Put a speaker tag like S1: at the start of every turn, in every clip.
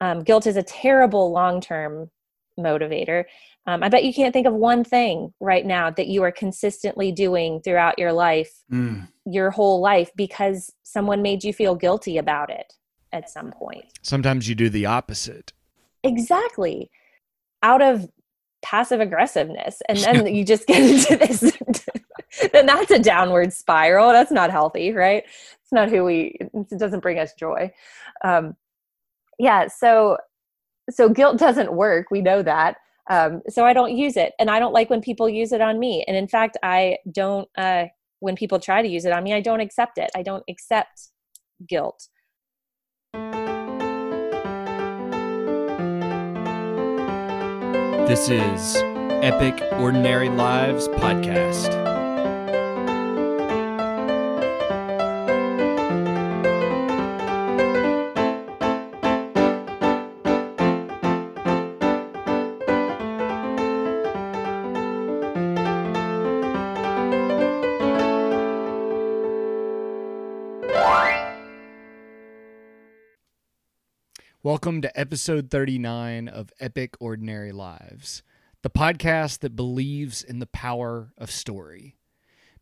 S1: Um, guilt is a terrible long term motivator. Um, I bet you can't think of one thing right now that you are consistently doing throughout your life, mm. your whole life, because someone made you feel guilty about it at some point.
S2: Sometimes you do the opposite.
S1: Exactly. Out of passive aggressiveness. And then you just get into this. then that's a downward spiral. That's not healthy, right? It's not who we, it doesn't bring us joy. Um, yeah. So, so guilt doesn't work. We know that. Um, so I don't use it. And I don't like when people use it on me. And in fact, I don't, uh, when people try to use it on me, I don't accept it. I don't accept guilt.
S2: This is Epic Ordinary Lives Podcast. Welcome to episode 39 of Epic Ordinary Lives, the podcast that believes in the power of story.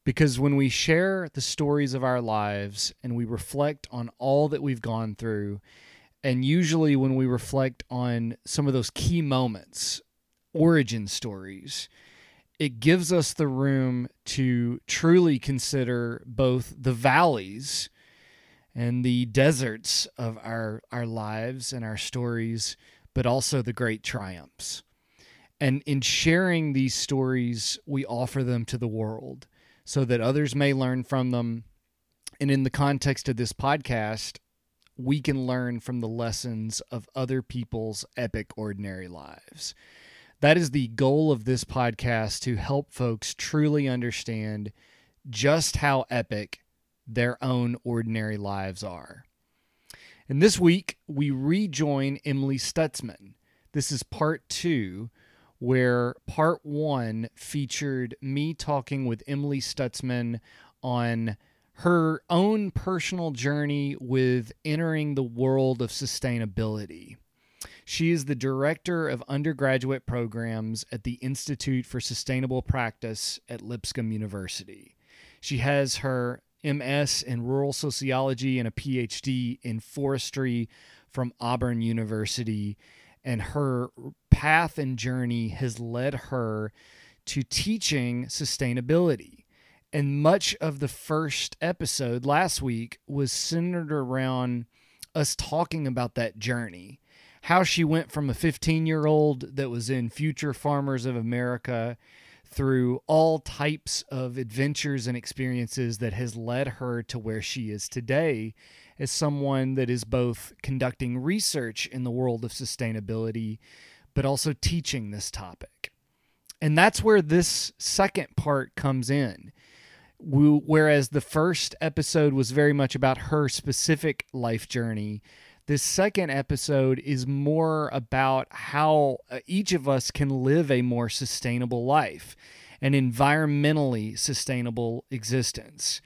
S2: Because when we share the stories of our lives and we reflect on all that we've gone through, and usually when we reflect on some of those key moments, origin stories, it gives us the room to truly consider both the valleys and the deserts of our our lives and our stories, but also the great triumphs. And in sharing these stories, we offer them to the world so that others may learn from them. And in the context of this podcast, we can learn from the lessons of other people's epic ordinary lives. That is the goal of this podcast to help folks truly understand just how epic their own ordinary lives are. And this week, we rejoin Emily Stutzman. This is part two, where part one featured me talking with Emily Stutzman on her own personal journey with entering the world of sustainability. She is the director of undergraduate programs at the Institute for Sustainable Practice at Lipscomb University. She has her MS in rural sociology and a PhD in forestry from Auburn University. And her path and journey has led her to teaching sustainability. And much of the first episode last week was centered around us talking about that journey. How she went from a 15 year old that was in Future Farmers of America through all types of adventures and experiences that has led her to where she is today as someone that is both conducting research in the world of sustainability, but also teaching this topic. And that's where this second part comes in. Whereas the first episode was very much about her specific life journey, this second episode is more about how uh, each of us can live a more sustainable life, an environmentally sustainable existence.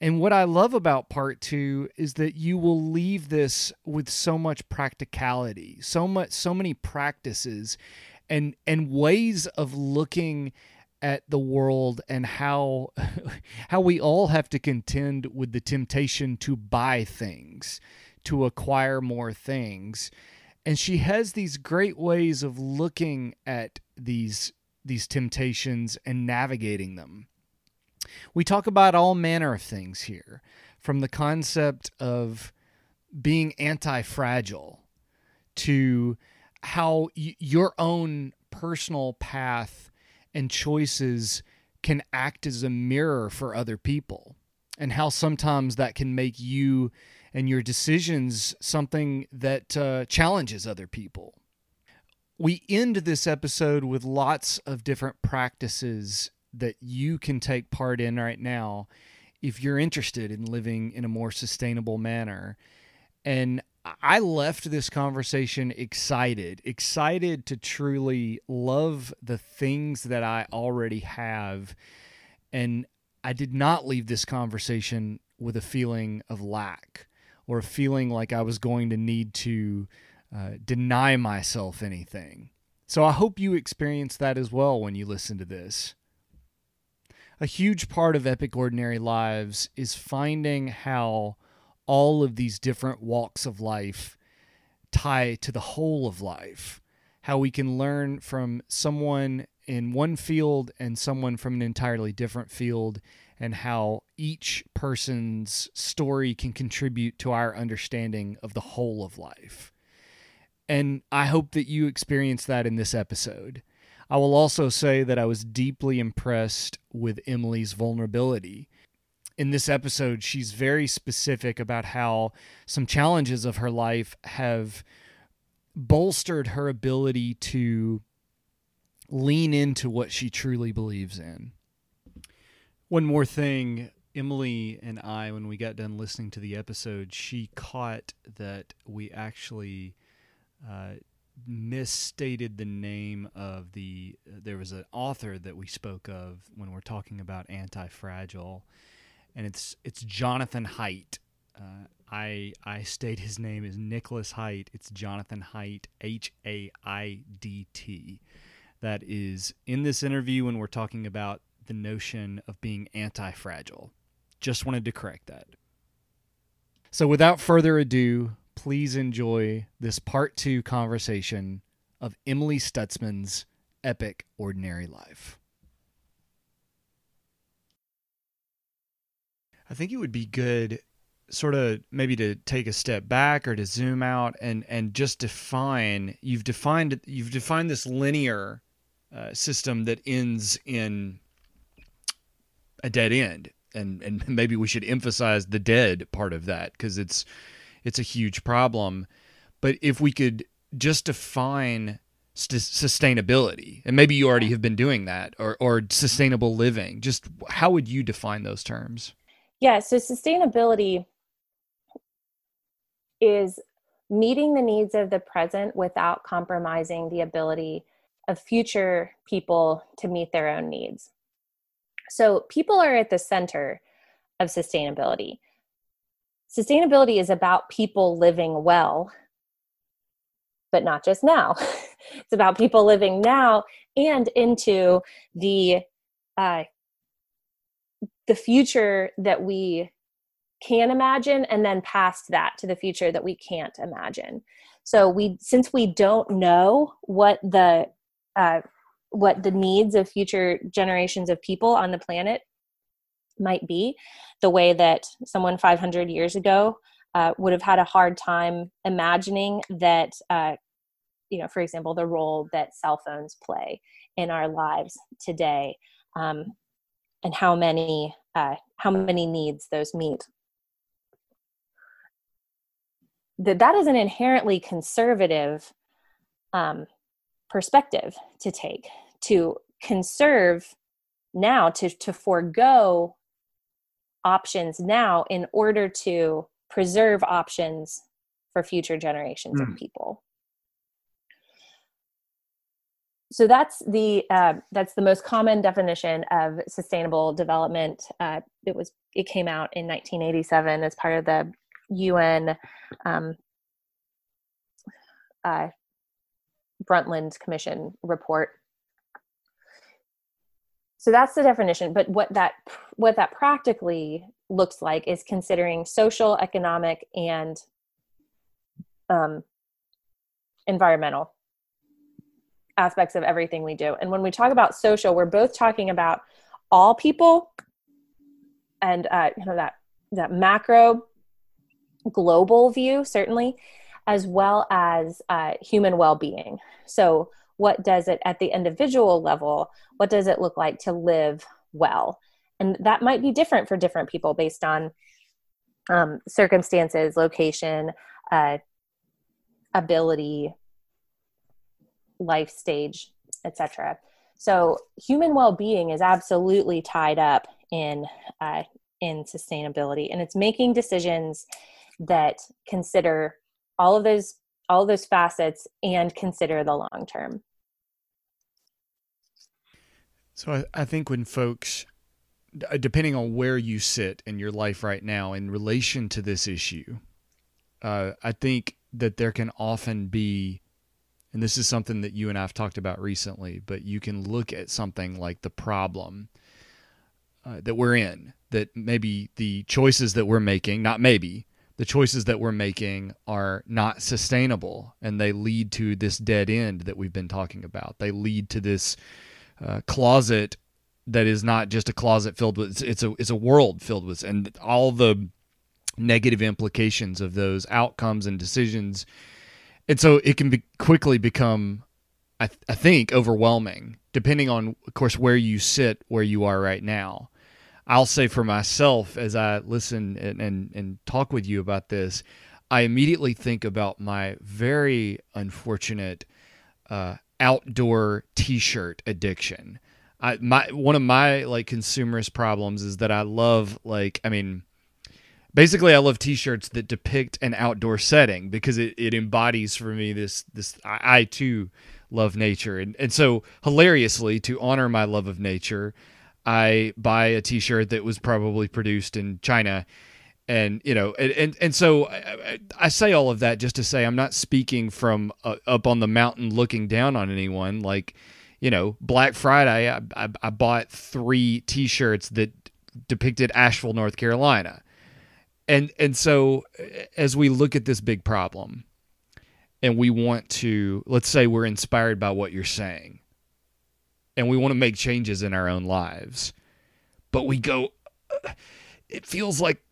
S2: And what I love about part two is that you will leave this with so much practicality, so much, so many practices, and and ways of looking at the world and how how we all have to contend with the temptation to buy things to acquire more things. And she has these great ways of looking at these these temptations and navigating them. We talk about all manner of things here, from the concept of being anti-fragile to how y- your own personal path and choices can act as a mirror for other people and how sometimes that can make you and your decisions something that uh, challenges other people. We end this episode with lots of different practices that you can take part in right now if you're interested in living in a more sustainable manner. And I left this conversation excited, excited to truly love the things that I already have. And I did not leave this conversation with a feeling of lack or feeling like I was going to need to uh, deny myself anything. So I hope you experience that as well when you listen to this. A huge part of Epic Ordinary Lives is finding how all of these different walks of life tie to the whole of life. How we can learn from someone in one field and someone from an entirely different field, and how each person's story can contribute to our understanding of the whole of life. And I hope that you experience that in this episode. I will also say that I was deeply impressed with Emily's vulnerability. In this episode, she's very specific about how some challenges of her life have bolstered her ability to lean into what she truly believes in. One more thing Emily and I, when we got done listening to the episode, she caught that we actually uh, misstated the name of the. There was an author that we spoke of when we're talking about anti-fragile, and it's it's Jonathan Haidt. Uh, I I state his name is Nicholas Haidt. It's Jonathan Haidt, H A I D T. That is in this interview when we're talking about the notion of being anti-fragile. Just wanted to correct that. So without further ado, please enjoy this part two conversation of Emily Stutzman's epic ordinary life. I think it would be good sort of maybe to take a step back or to zoom out and and just define you've defined you've defined this linear uh, system that ends in a dead end and and maybe we should emphasize the dead part of that because it's it's a huge problem. But if we could just define st- sustainability, and maybe you already have been doing that, or, or sustainable living, just how would you define those terms?
S1: Yeah, so sustainability is meeting the needs of the present without compromising the ability of future people to meet their own needs. So, people are at the center of sustainability sustainability is about people living well, but not just now. it's about people living now and into the uh, the future that we can imagine and then past that to the future that we can't imagine so we since we don't know what the uh, what the needs of future generations of people on the planet might be, the way that someone 500 years ago uh, would have had a hard time imagining that, uh, you know, for example, the role that cell phones play in our lives today, um, and how many uh, how many needs those meet. That that is an inherently conservative um, perspective to take to conserve now to to forego options now in order to preserve options for future generations mm. of hmm. people so that's the uh, that's the most common definition of sustainable development uh, it was it came out in 1987 as part of the un um, uh, brundtland commission report so that's the definition but what that what that practically looks like is considering social economic and um, environmental aspects of everything we do. And when we talk about social we're both talking about all people and uh, you know that that macro global view certainly as well as uh, human well-being. So what does it at the individual level what does it look like to live well? And that might be different for different people based on um, circumstances location uh, ability life stage etc so human well-being is absolutely tied up in uh, in sustainability and it's making decisions that consider all of those all those facets and consider the long term.
S2: So I, I think when folks, depending on where you sit in your life right now in relation to this issue, uh, I think that there can often be and this is something that you and I've talked about recently, but you can look at something like the problem uh, that we're in, that maybe the choices that we're making, not maybe, the choices that we're making are not sustainable and they lead to this dead end that we've been talking about. They lead to this uh, closet that is not just a closet filled with it's a it's a world filled with and all the negative implications of those outcomes and decisions and so it can be quickly become I, th- I think overwhelming depending on of course where you sit where you are right now i'll say for myself as i listen and, and, and talk with you about this i immediately think about my very unfortunate uh, outdoor t-shirt addiction. I, my one of my like consumerist problems is that i love like i mean basically i love t-shirts that depict an outdoor setting because it, it embodies for me this this I, I too love nature. And, and so hilariously to honor my love of nature i buy a t-shirt that was probably produced in china and you know and and, and so I, I, say all of that just to say i'm not speaking from uh, up on the mountain looking down on anyone. Like you know black friday i, I, I bought three t-shirts that depicted asheville north carolina. And and so as we look at this big problem and we want to let's say we're inspired by what you're saying and we want to make changes in our own lives but we go it feels like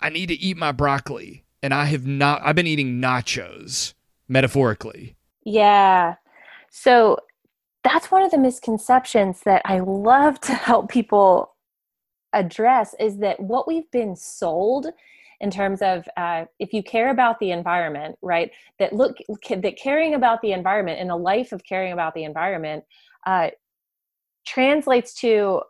S2: i need to eat my broccoli and i have not i've been eating nachos metaphorically
S1: yeah so that's one of the misconceptions that i love to help people address is that what we've been sold in terms of uh, if you care about the environment, right? That look that caring about the environment in a life of caring about the environment uh, translates to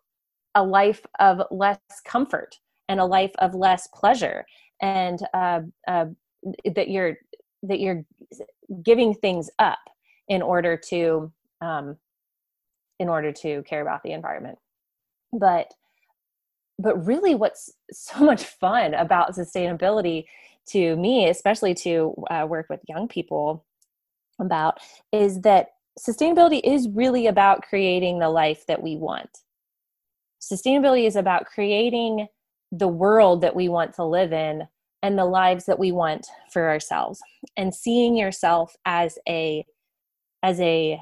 S1: a life of less comfort and a life of less pleasure, and uh, uh that you're that you're giving things up in order to um, in order to care about the environment. But but really what's so much fun about sustainability to me especially to uh, work with young people about is that sustainability is really about creating the life that we want sustainability is about creating the world that we want to live in and the lives that we want for ourselves and seeing yourself as a as a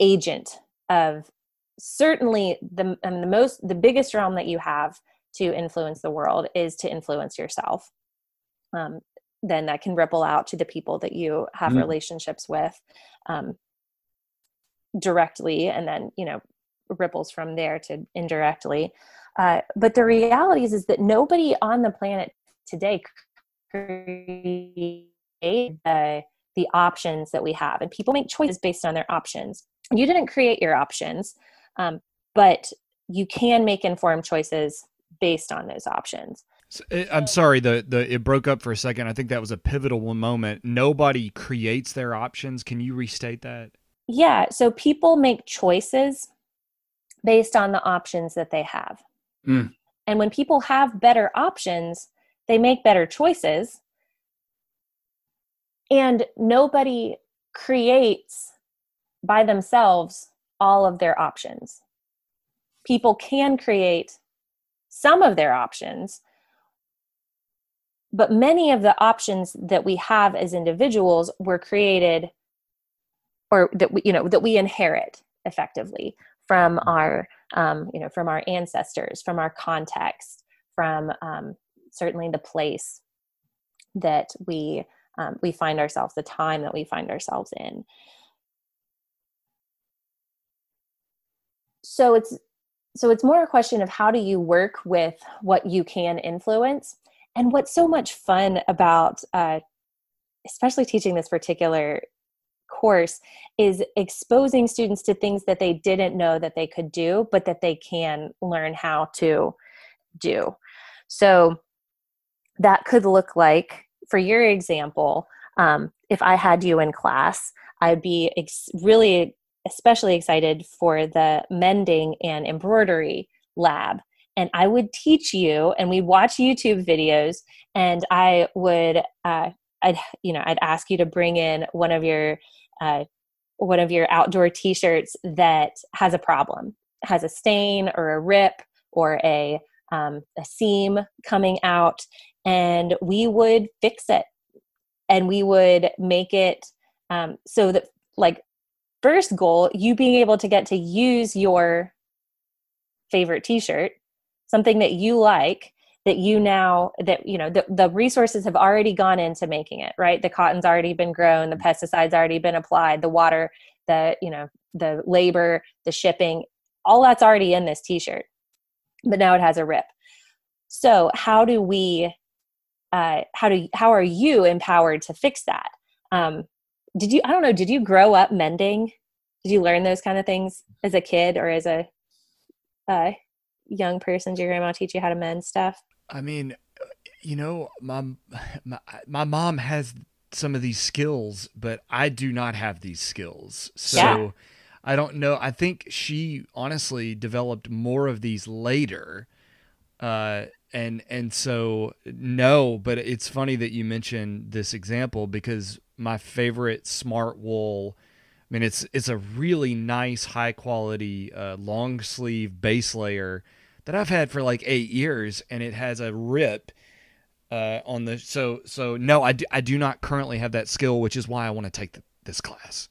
S1: agent of certainly the the most the biggest realm that you have to influence the world is to influence yourself um, then that can ripple out to the people that you have mm. relationships with um, directly and then you know ripples from there to indirectly uh, but the reality is, is that nobody on the planet today created the, the options that we have and people make choices based on their options you didn't create your options um, but you can make informed choices based on those options.
S2: Eh, I'm sorry, the the it broke up for a second. I think that was a pivotal moment. Nobody creates their options. Can you restate that?
S1: Yeah, so people make choices based on the options that they have. Mm. And when people have better options, they make better choices. And nobody creates by themselves all of their options. People can create some of their options but many of the options that we have as individuals were created or that we you know that we inherit effectively from mm-hmm. our um, you know from our ancestors from our context from um, certainly the place that we um, we find ourselves the time that we find ourselves in so it's so it's more a question of how do you work with what you can influence and what's so much fun about uh, especially teaching this particular course is exposing students to things that they didn't know that they could do but that they can learn how to do so that could look like for your example um, if i had you in class i'd be ex- really especially excited for the mending and embroidery lab. And I would teach you, and we'd watch YouTube videos, and I would uh, I'd you know I'd ask you to bring in one of your uh, one of your outdoor T-shirts that has a problem, has a stain or a rip or a um, a seam coming out, and we would fix it, and we would make it um, so that like first goal, you being able to get to use your favorite T-shirt, something that you like that you now that you know the, the resources have already gone into making it right? The cotton's already been grown the pesticides already been applied the water the you know the labor the shipping all that's already in this t-shirt. But now it has a rip. So how do we uh, how do how are you empowered to fix that? Um, did you i don't know did you grow up mending? Did you learn those kind of things as a kid or as a uh, young person? Did your grandma teach you how to mend stuff
S2: I mean, you know, my, my my mom has some of these skills, but I do not have these skills. So yeah. I don't know. I think she honestly developed more of these later. Uh, and and so no, but it's funny that you mentioned this example because my favorite Smartwool I mean it's it's a really nice high quality uh, long sleeve base layer that I've had for like eight years, and it has a rip uh, on the. So so no, I do, I do not currently have that skill, which is why I want to take the, this class.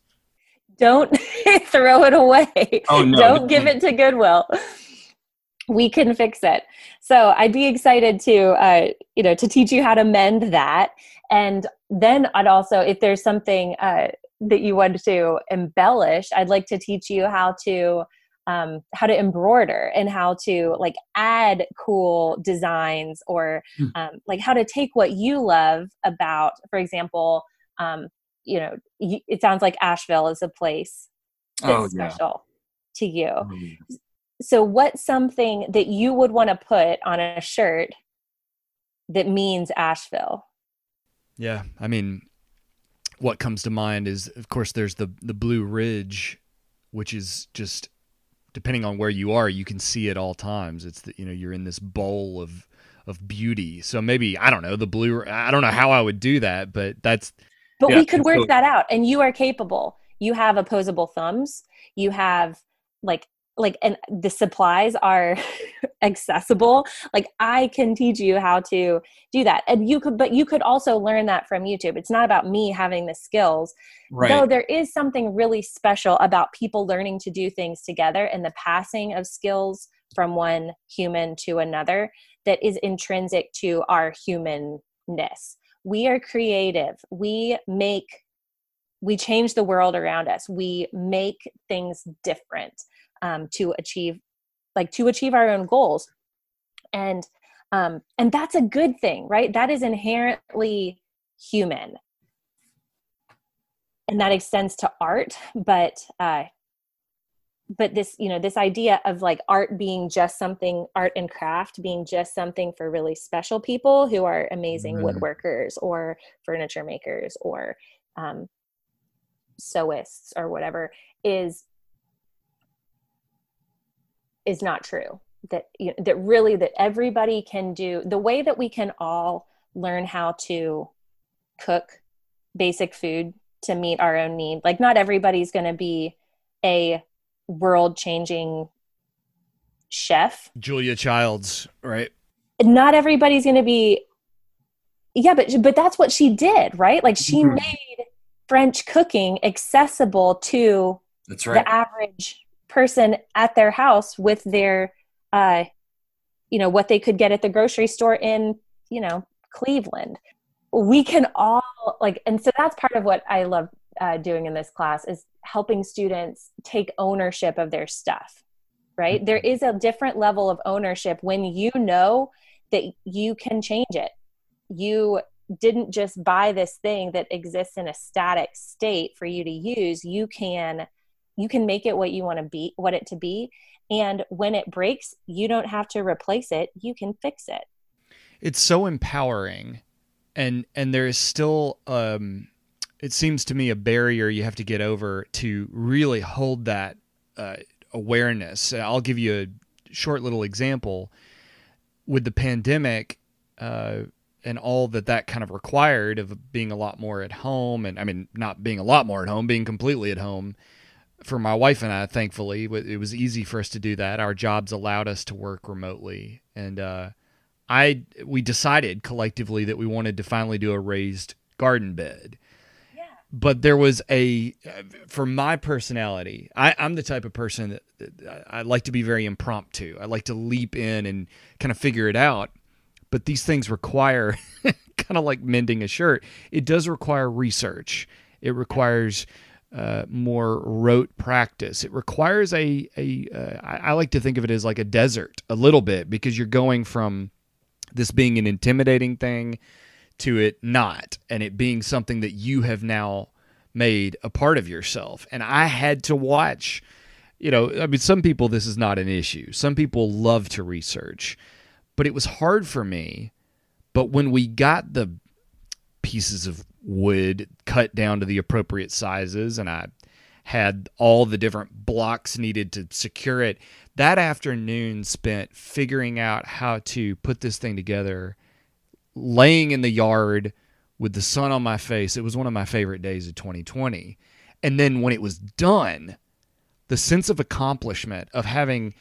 S1: Don't throw it away. Oh, no. Don't give it to Goodwill. We can fix it. So I'd be excited to uh, you know to teach you how to mend that, and then I'd also if there's something uh, that you want to embellish, I'd like to teach you how to um, how to embroider and how to like add cool designs or hmm. um, like how to take what you love about for example um, you know it sounds like asheville is a place that's oh, yeah. special to you oh, yeah. so what's something that you would want to put on a shirt that means asheville
S2: yeah i mean what comes to mind is of course there's the the blue ridge which is just depending on where you are, you can see at all times. It's that you know you're in this bowl of of beauty. So maybe I don't know the blue. I don't know how I would do that, but that's.
S1: But yeah, we could work so, that out, and you are capable. You have opposable thumbs. You have like like and the supplies are accessible like i can teach you how to do that. And you could but you could also learn that from youtube. It's not about me having the skills. Right. though there is something really special about people learning to do things together and the passing of skills from one human to another that is intrinsic to our humanness. We are creative. We make we change the world around us. We make things different um, to achieve like to achieve our own goals. And um, and that's a good thing right? That is inherently human. And that extends to art but uh, but this you know this idea of like art being just something art and craft being just something for really special people who are amazing mm. woodworkers or furniture makers or um, sewists or whatever is is not true that you know, that really that everybody can do the way that we can all learn how to cook basic food to meet our own need like not everybody's going to be a world changing chef.
S2: Julia childs right?
S1: Not everybody's going to be yeah but but that's what she did right? Like she mm-hmm. made french cooking accessible to
S3: that's right.
S1: the average person at their house with their uh you know what they could get at the grocery store in you know cleveland. We can all like and so that's part of what i love uh, doing in this class is helping students take ownership of their stuff right? There is a different level of ownership when you know that you can change it. You didn't just buy this thing that exists in a static state for you to use. You can you can make it what you want to be what it to be. And when it breaks you don't have to replace it you can fix it.
S2: It's so empowering. And and there is still um it seems to me a barrier you have to get over to really hold that uh, awareness. I'll give you a short little example. With the pandemic uh, and all that that kind of required of being a lot more at home and I mean not being a lot more at home being completely at home for my wife and I thankfully it was easy for us to do that our jobs allowed us to work remotely and uh, I we decided collectively that we wanted to finally do a raised garden bed Yeah. but there was a for my personality I, i'm the type of person that, that i like to be very impromptu i like to leap in and kind of figure it out but these things require kind of like mending a shirt. It does require research. It requires uh, more rote practice. It requires a a. Uh, I, like to think of it as like a desert a little bit because you're going from this being an intimidating thing to it not, and it being something that you have now made a part of yourself. And I had to watch. You know, I mean, some people this is not an issue. Some people love to research but it was hard for me. But when we got the pieces of wood cut down to the appropriate sizes and I had all the different blocks needed to secure it, that afternoon spent figuring out how to put this thing together, laying in the yard with the sun on my face. It was one of my favorite days of 2020. And then when it was done, the sense of accomplishment of having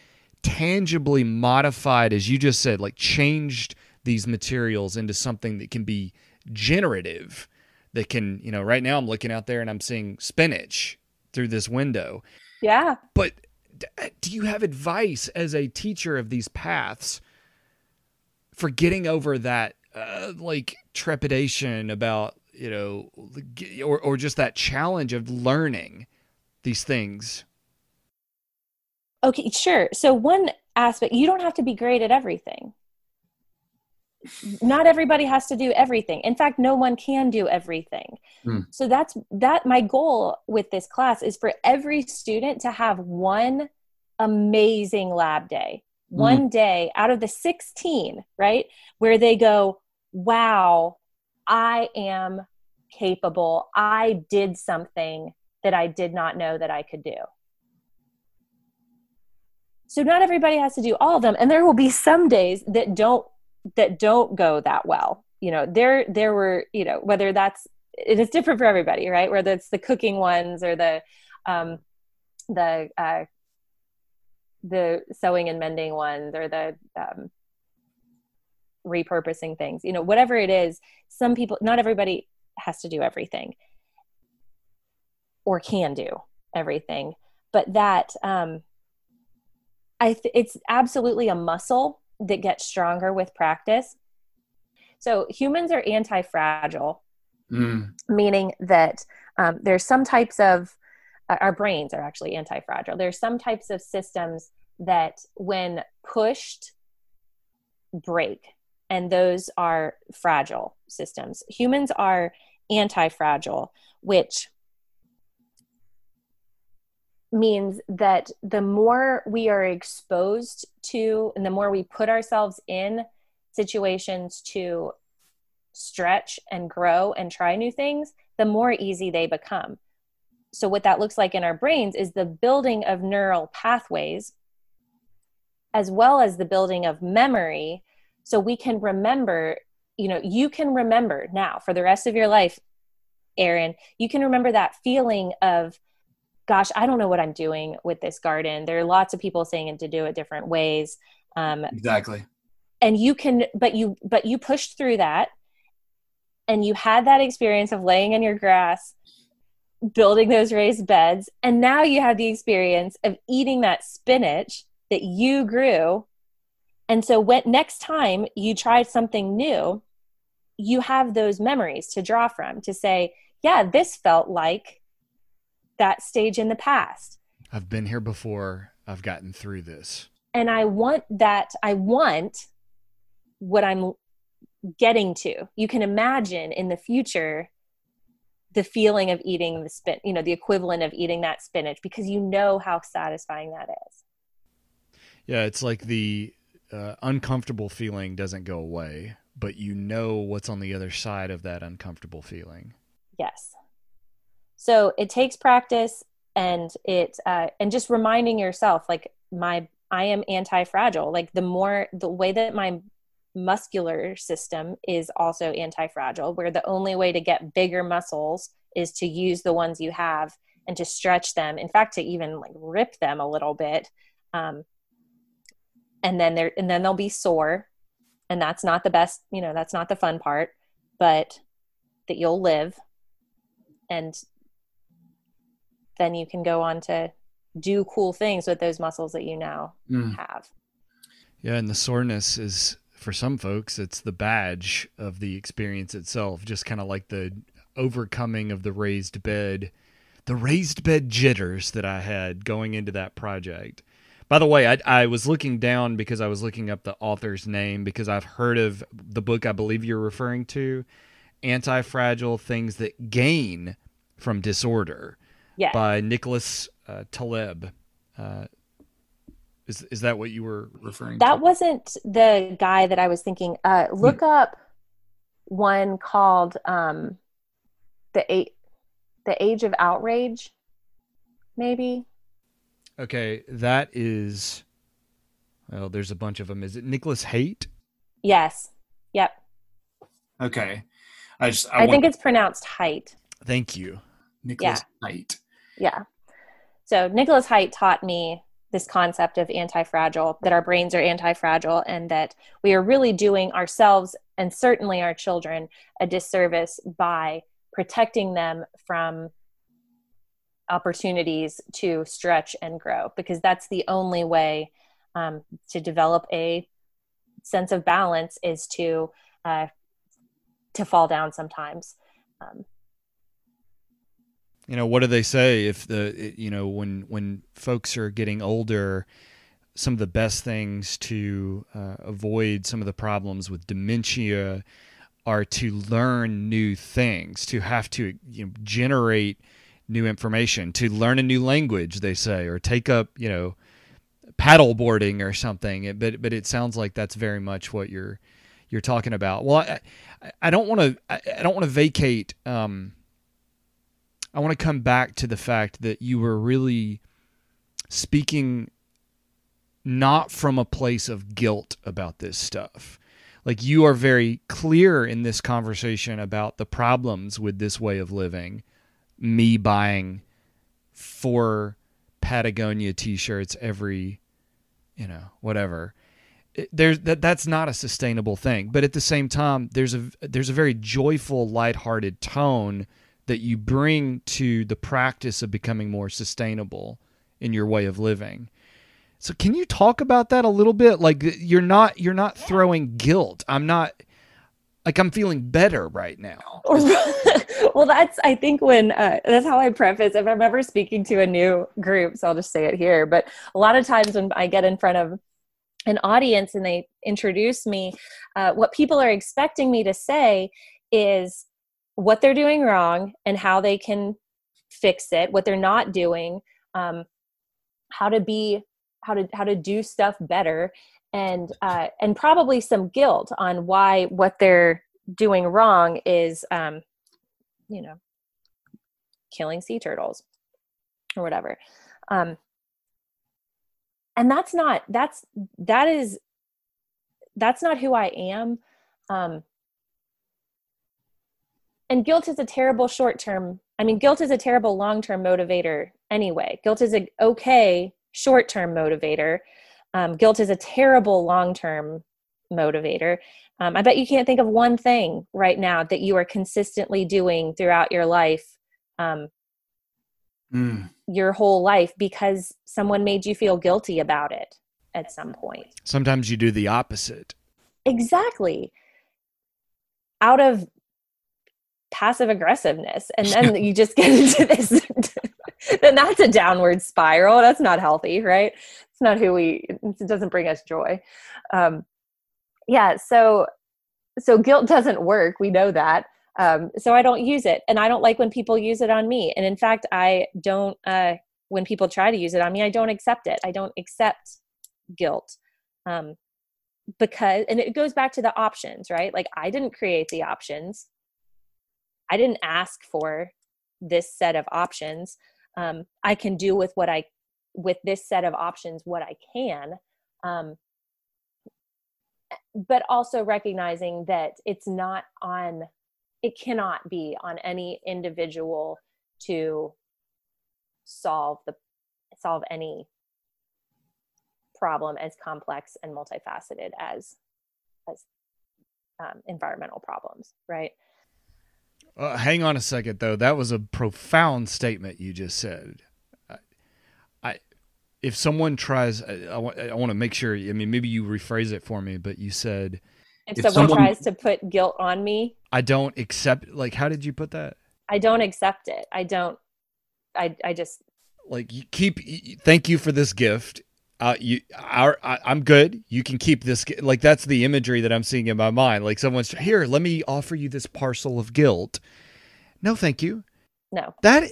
S2: tangibly modified, as you just said, like changed these materials into something that can be generative, that can, you know, right now I'm looking out there and I'm seeing spinach through this window.
S1: Yeah.
S2: But do you have advice as a teacher of these paths for getting over that, uh, like, trepidation about, you know, or, or just that challenge of learning these things?
S1: Okay, sure. So one aspect, you don't have to be great at everything. Not everybody has to do everything. In fact, no one can do everything. Mm. So that's that my goal with this class is for every student to have one amazing lab day. Mm. One day out of the 16, right? Where they go, "Wow, I am capable. I did something that I did not know that I could do." so not everybody has to do all of them and there will be some days that don't that don't go that well. You know there there were you know whether that's it is different for everybody right? Whether it's the cooking ones or the um the uh the sewing and mending ones or the um repurposing things you know whatever it is some people not everybody has to do everything or can do everything. But that um I th- it's absolutely a muscle that get stronger with practice. So humans are anti-fragile, mm. meaning that um, there's some types of uh, our brains are actually anti-fragile. There's some types of systems that, when pushed, break, and those are fragile systems. Humans are anti-fragile, which means that the more we are exposed to and the more we put ourselves in situations to stretch and grow and try new things, the more easy they become. So, what that looks like in our brains is the building of neural pathways as well as the building of memory so we can remember you know you can remember now for the rest of your life aaron you can remember that feeling of gosh, I don't know what I'm doing with this garden. There are lots of people saying it to do it different ways.
S3: Um, exactly.
S1: And you can, but you, but you pushed through that, and you had that experience of laying in your grass, building those raised beds, and now you have the experience of eating that spinach that you grew. And so, when next time you try something new, you have those memories to draw from to say, yeah, this felt like that stage in the past.
S2: I've been here before. I've gotten through this.
S1: And I want that, I want what I'm getting to. You can imagine in the future the feeling of eating the spin, you know, the equivalent of eating that spinach because you know how satisfying that is.
S2: Yeah, it's like the uh, uncomfortable feeling doesn't go away, but you know what's on the other side of that uncomfortable feeling.
S1: Yes. So it takes practice and it uh, and just reminding yourself like my I am anti-fragile. Like the more the way that my muscular system is also anti-fragile where the only way to get bigger muscles is to use the ones you have and to stretch them. In fact to even like rip them a little bit um, and then they're and then they'll be sore. And that's not the best you know that's not the fun part but that you'll live. And then you can go on to do cool things with those muscles that you now mm. have.
S2: Yeah and the soreness is for some folks it's the badge of the experience itself just kind of like the overcoming of the raised bed the raised bed jitters that i had going into that project. By the way, I, I was looking down because I was looking up the author's name because I've heard of the book I believe you're referring to, Anti Fragile Things That Gain from Disorder
S1: yes.
S2: by Nicholas uh, Taleb. Uh, is, is that what you were referring to?
S1: that
S2: to?
S1: wasn't the guy that I was thinking. Uh, look hmm. up one called um, the, eight, the Age of Outrage, maybe.
S2: Okay, that is. Well, there's a bunch of them. Is it Nicholas Haidt?
S1: Yes. Yep.
S3: Okay. I just.
S1: I, I want... think it's pronounced height.
S2: Thank you,
S3: Nicholas yeah. Haidt.
S1: Yeah. So Nicholas Haidt taught me this concept of anti-fragile that our brains are anti-fragile and that we are really doing ourselves and certainly our children a disservice by protecting them from opportunities to stretch and grow because that's the only way um, to develop a sense of balance is to uh, to fall down sometimes um,
S2: you know what do they say if the you know when when folks are getting older some of the best things to uh, avoid some of the problems with dementia are to learn new things to have to you know, generate new information, to learn a new language, they say, or take up, you know, paddle boarding or something. But but it sounds like that's very much what you're you're talking about. Well, I, I don't want to I don't want to vacate. Um, I want to come back to the fact that you were really speaking not from a place of guilt about this stuff. Like you are very clear in this conversation about the problems with this way of living me buying four Patagonia t-shirts every, you know, whatever. there's that that's not a sustainable thing. But at the same time, there's a there's a very joyful, lighthearted tone that you bring to the practice of becoming more sustainable in your way of living. So can you talk about that a little bit? Like you're not you're not throwing guilt. I'm not like I'm feeling better right now.
S1: well, that's I think when uh, that's how I preface if I'm ever speaking to a new group. So I'll just say it here. But a lot of times when I get in front of an audience and they introduce me, uh, what people are expecting me to say is what they're doing wrong and how they can fix it. What they're not doing, um, how to be, how to how to do stuff better and uh, and probably some guilt on why what they're doing wrong is um, you know killing sea turtles or whatever um, and that's not that's that is that's not who i am um, and guilt is a terrible short term i mean guilt is a terrible long term motivator anyway guilt is a okay short term motivator um, guilt is a terrible long term motivator. Um, I bet you can't think of one thing right now that you are consistently doing throughout your life, um, mm. your whole life, because someone made you feel guilty about it at some point.
S2: Sometimes you do the opposite.
S1: Exactly. Out of passive aggressiveness. And then you just get into this, then that's a downward spiral. That's not healthy, right? it's not who we it doesn't bring us joy. Um yeah so so guilt doesn't work. We know that. Um so i don't use it and i don't like when people use it on me. And in fact i don't uh when people try to use it on me i don't accept it. I don't accept guilt. Um because and it goes back to the options right? Like i didn't create the options i didn't ask for this set of options um, i can do with what i with this set of options what I can. Um, but also recognizing that it's not on it cannot be on any individual to solve the solve any problem as complex and multifaceted as as um, environmental problems right
S2: uh, hang on a second though. That was a profound statement you just said. I, I if someone tries I, I, want, I want to make sure i mean maybe you rephrase it for me but you said
S1: if, if someone, someone tries to put guilt on me
S2: i don't accept like how did you put that?
S1: I don't accept it. I don't i i just
S2: like you keep thank you for this gift uh, you, our, I, I'm good. You can keep this. Like that's the imagery that I'm seeing in my mind. Like someone's here. Let me offer you this parcel of guilt. No, thank you.
S1: No.
S2: That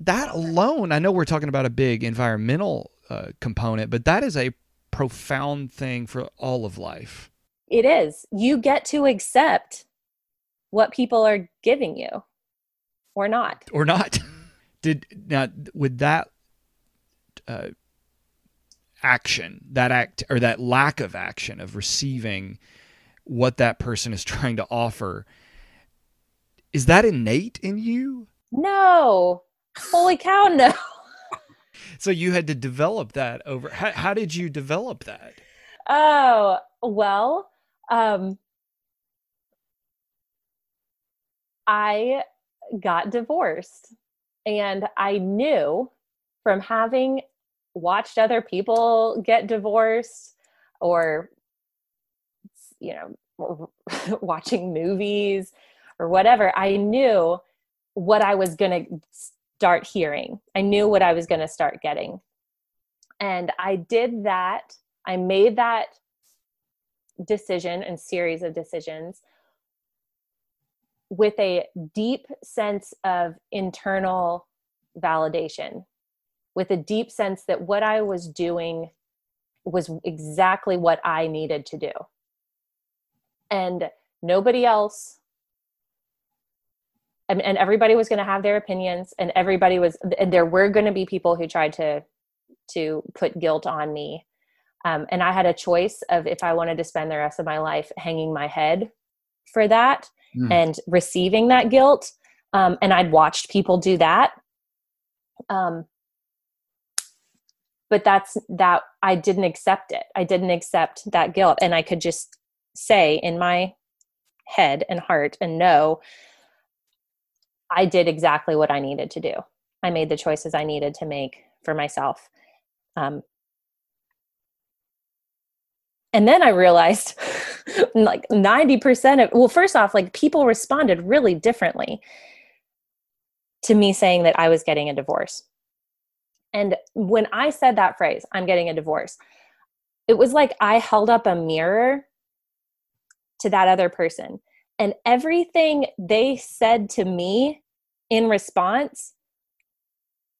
S2: that alone. I know we're talking about a big environmental uh, component, but that is a profound thing for all of life.
S1: It is. You get to accept what people are giving you, or not,
S2: or not. Did now with that. Uh, action, that act or that lack of action of receiving what that person is trying to offer, is that innate in you?
S1: No. Holy cow, no.
S2: so you had to develop that over how, how did you develop that?
S1: Oh, well, um I got divorced and I knew from having watched other people get divorced or you know watching movies or whatever i knew what i was going to start hearing. I knew what i was going to start getting. And i did that i made that decision and series of decisions with a deep sense of internal validation with a deep sense that what I was doing was exactly what I needed to do. And nobody else and, and everybody was going to have their opinions and everybody was and there were going to be people who tried to to put guilt on me um, and i had a choice of if i wanted to spend the rest of my life hanging my head for that mm. and receiving that guilt um, and i'd watched people do that um, but that's that i didn't accept it. I didn't accept that guilt. And i could just say in my head and heart and know i did exactly what i needed to do. I made the choices i needed to make for myself. Um, and then i realized like 90% of well first off like people responded really differently to me saying that i was getting a divorce and when I said that phrase, I'm getting a divorce, it was like I held up a mirror to that other person. And everything they said to me in response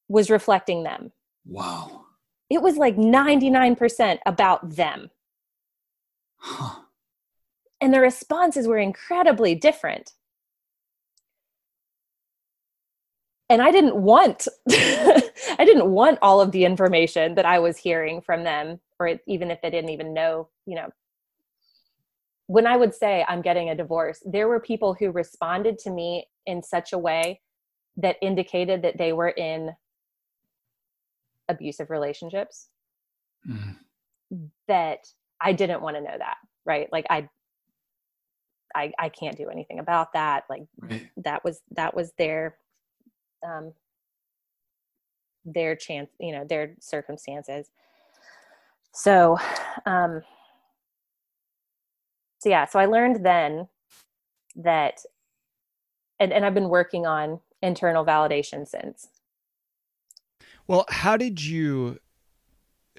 S1: was reflecting them.
S3: Wow.
S1: It was like 99% about them. Huh. And the responses were incredibly different. And I didn't want I didn't want all of the information that I was hearing from them or even if they didn't even know, you know. When I would say I'm getting a divorce, there were people who responded to me in such a way that indicated that they were in abusive relationships. Mm. That I didn't want to know that, right? Like I I I can't do anything about that. Like right. that was that was their um, their chance, you know, their circumstances. So, um, so yeah, so I learned then that, and, and I've been working on internal validation since.
S2: Well, how did you?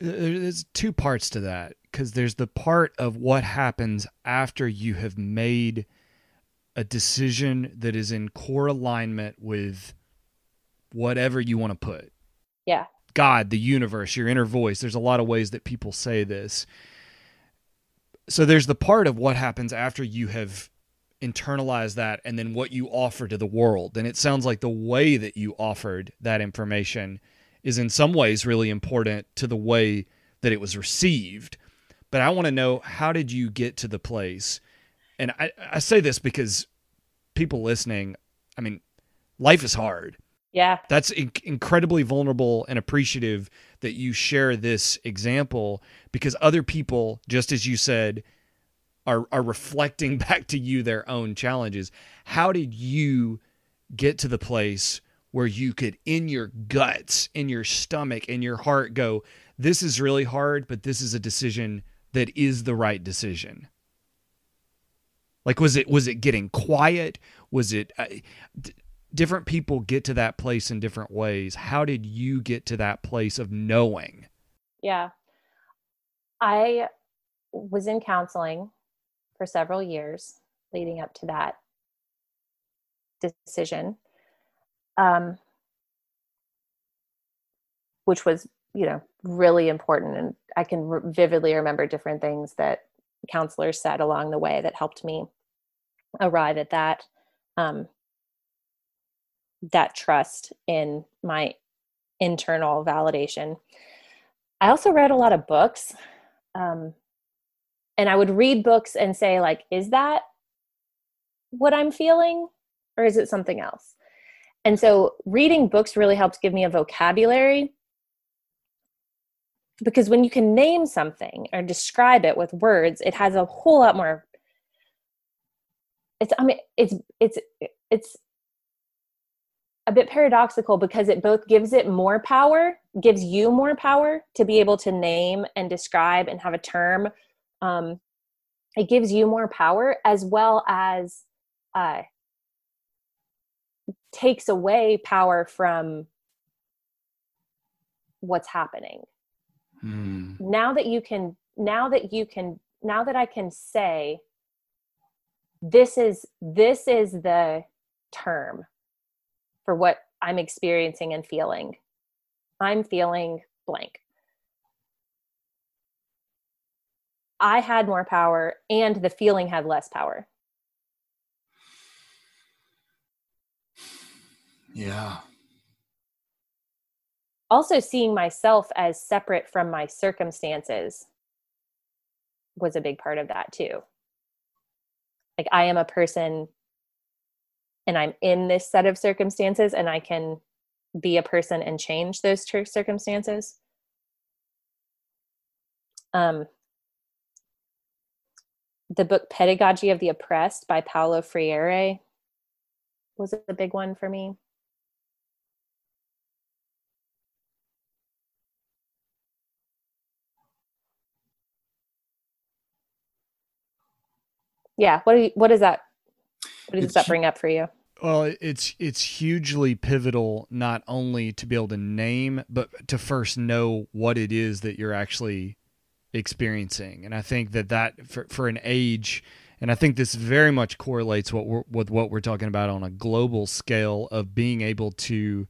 S2: There's two parts to that because there's the part of what happens after you have made a decision that is in core alignment with whatever you want to put.
S1: Yeah.
S2: God, the universe, your inner voice. There's a lot of ways that people say this. So there's the part of what happens after you have internalized that and then what you offer to the world. And it sounds like the way that you offered that information is in some ways really important to the way that it was received. but I want to know how did you get to the place? And I, I say this because people listening, I mean, life is hard.
S1: Yeah.
S2: That's in- incredibly vulnerable and appreciative that you share this example because other people, just as you said, are are reflecting back to you their own challenges. How did you get to the place where you could in your guts, in your stomach, in your heart go, this is really hard, but this is a decision that is the right decision? Like was it was it getting quiet? Was it uh, different people get to that place in different ways. How did you get to that place of knowing?
S1: Yeah. I was in counseling for several years leading up to that decision. Um, which was, you know, really important. And I can vividly remember different things that counselors said along the way that helped me arrive at that. Um, that trust in my internal validation. I also read a lot of books. Um, and I would read books and say, like, is that what I'm feeling? Or is it something else? And so reading books really helps give me a vocabulary because when you can name something or describe it with words, it has a whole lot more. It's, I mean, it's, it's, it's a bit paradoxical because it both gives it more power, gives you more power to be able to name and describe and have a term. Um, it gives you more power as well as uh, takes away power from what's happening.
S3: Hmm.
S1: Now that you can, now that you can, now that I can say, this is this is the term for what I'm experiencing and feeling. I'm feeling blank. I had more power and the feeling had less power.
S3: Yeah.
S1: Also, seeing myself as separate from my circumstances was a big part of that too. Like, I am a person and I'm in this set of circumstances and I can be a person and change those circumstances. Um, the book Pedagogy of the Oppressed by Paulo Freire was a big one for me. Yeah, what do you, what is that? What does
S3: It's
S1: that bring up for you?
S2: Well, it's it's hugely pivotal not only to be able to name, but to first know what it is that you're actually experiencing. And I think that that for, for an age, and I think this very much correlates what we're, with what we're talking about on a global scale of being able to